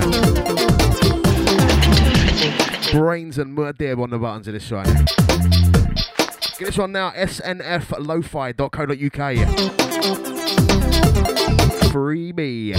Brainz and Murdib on the buttons of this one. Get this one now, snflofi.co.uk. Free me.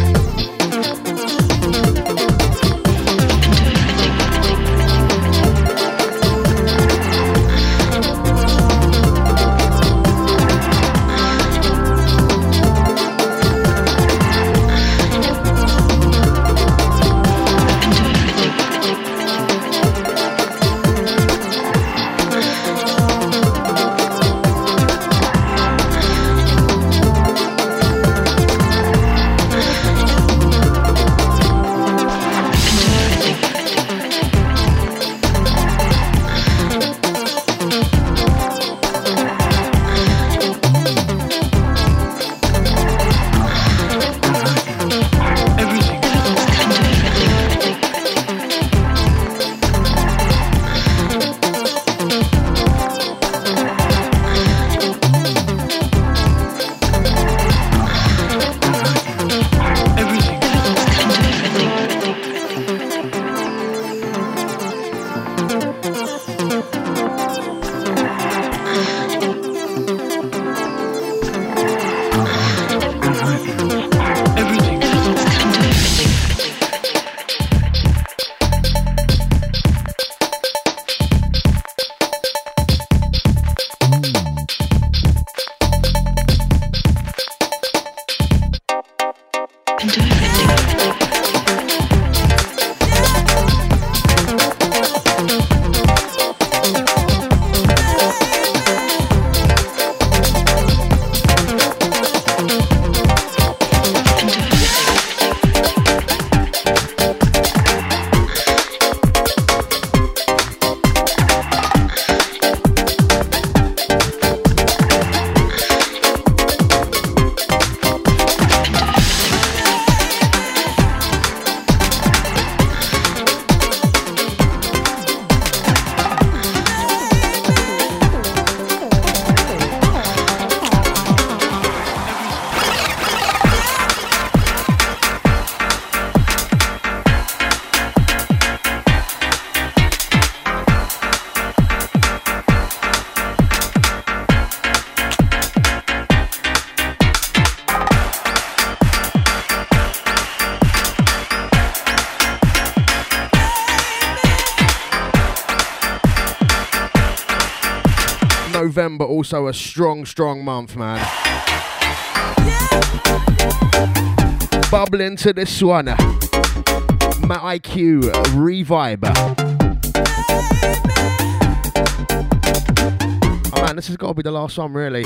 November also a strong, strong month, man. Bubbling to this one. Matt IQ Revibe. Oh man, this has got to be the last one, really.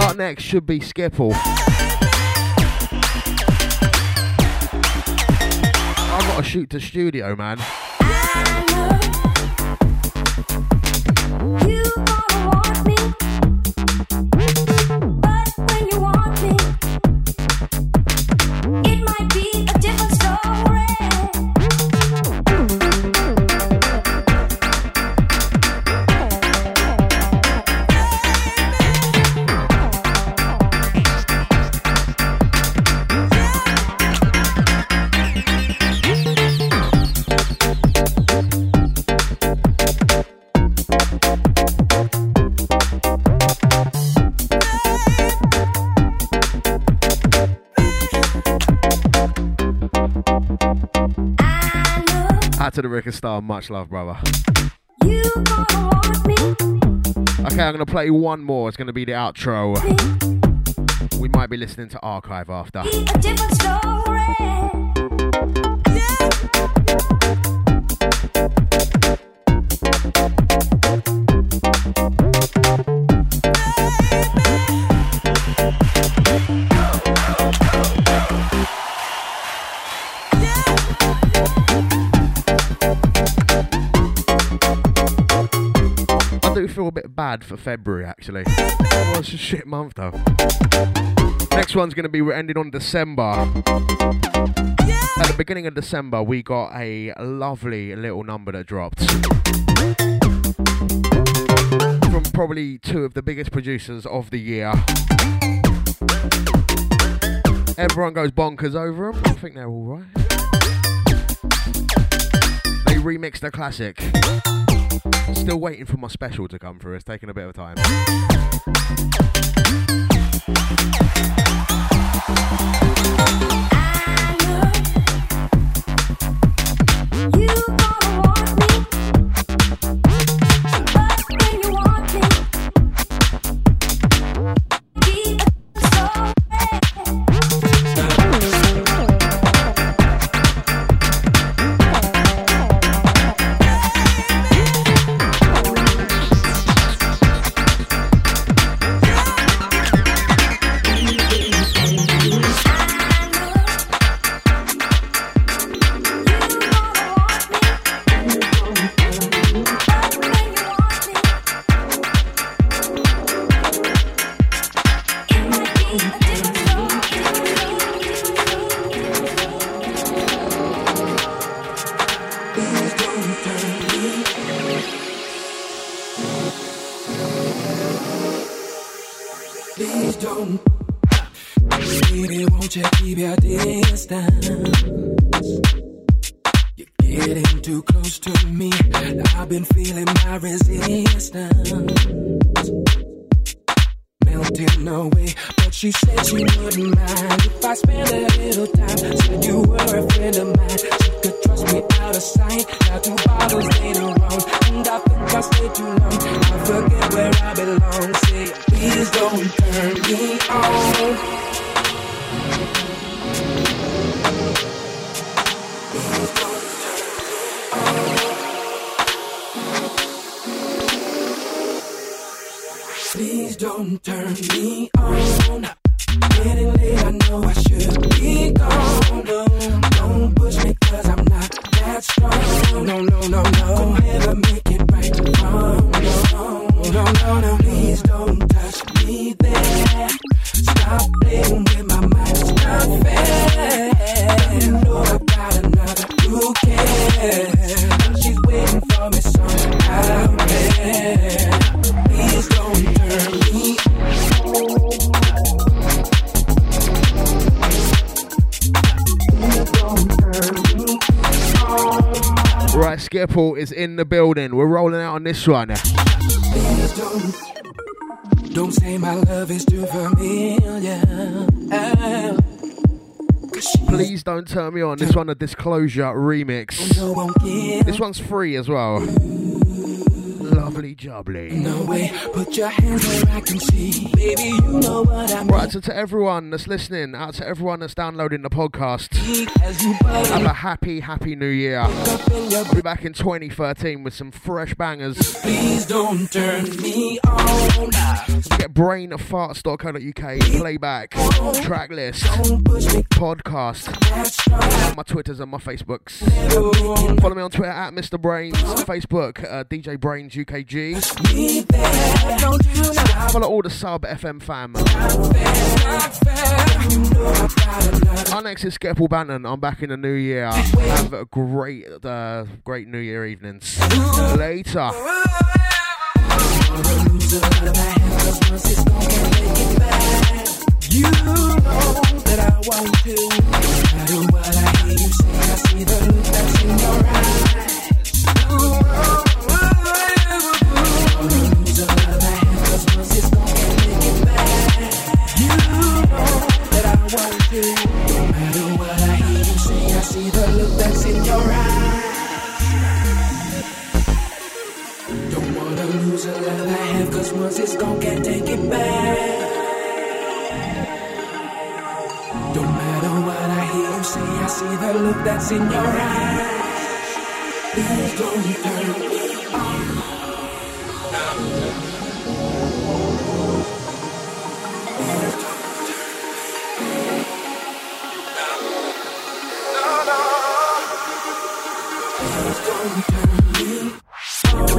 Up next should be Skipple. I've got to shoot to studio, man. Out to the record star, much love, brother. Okay, I'm gonna play one more. It's gonna be the outro. We might be listening to archive after. Bad for February actually. It was a shit month though. Next one's gonna be we're ending on December. At the beginning of December, we got a lovely little number that dropped from probably two of the biggest producers of the year. Everyone goes bonkers over them. I think they're all right. They remixed a classic. Still waiting for my special to come through. It's taking a bit of time. Please This one a disclosure remix. This one's free as well. Lovely jubbly. No way, put your hands where I can see. Baby, you know what I mean. Right, so to everyone that's listening, out to everyone that's downloading the podcast, have a happy, happy new year. We'll be back in 2013 with some fresh bangers. Please don't turn me on. Get brainfarts.co.uk, playback, track list, podcast, my Twitters and my Facebooks. Follow me on Twitter at Mr. Brainz, Facebook uh, DJ Brainz UKG. Follow all the sub FM fam. Our next is Skeppel Bannon. I'm back in the new year. Have a great, uh, great New Year evenings. Later. You know that I want to. No matter what I hear you say, I see the look that's in your eyes. Matter what I hear you say, I see the look that's in your eyes. Don't wanna lose love I once it's gone, can't take it back. Don't matter what I hear you say, I see the look that's in your eyes. Please don't turn me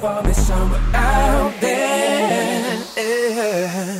for me somewhere out there. Uh,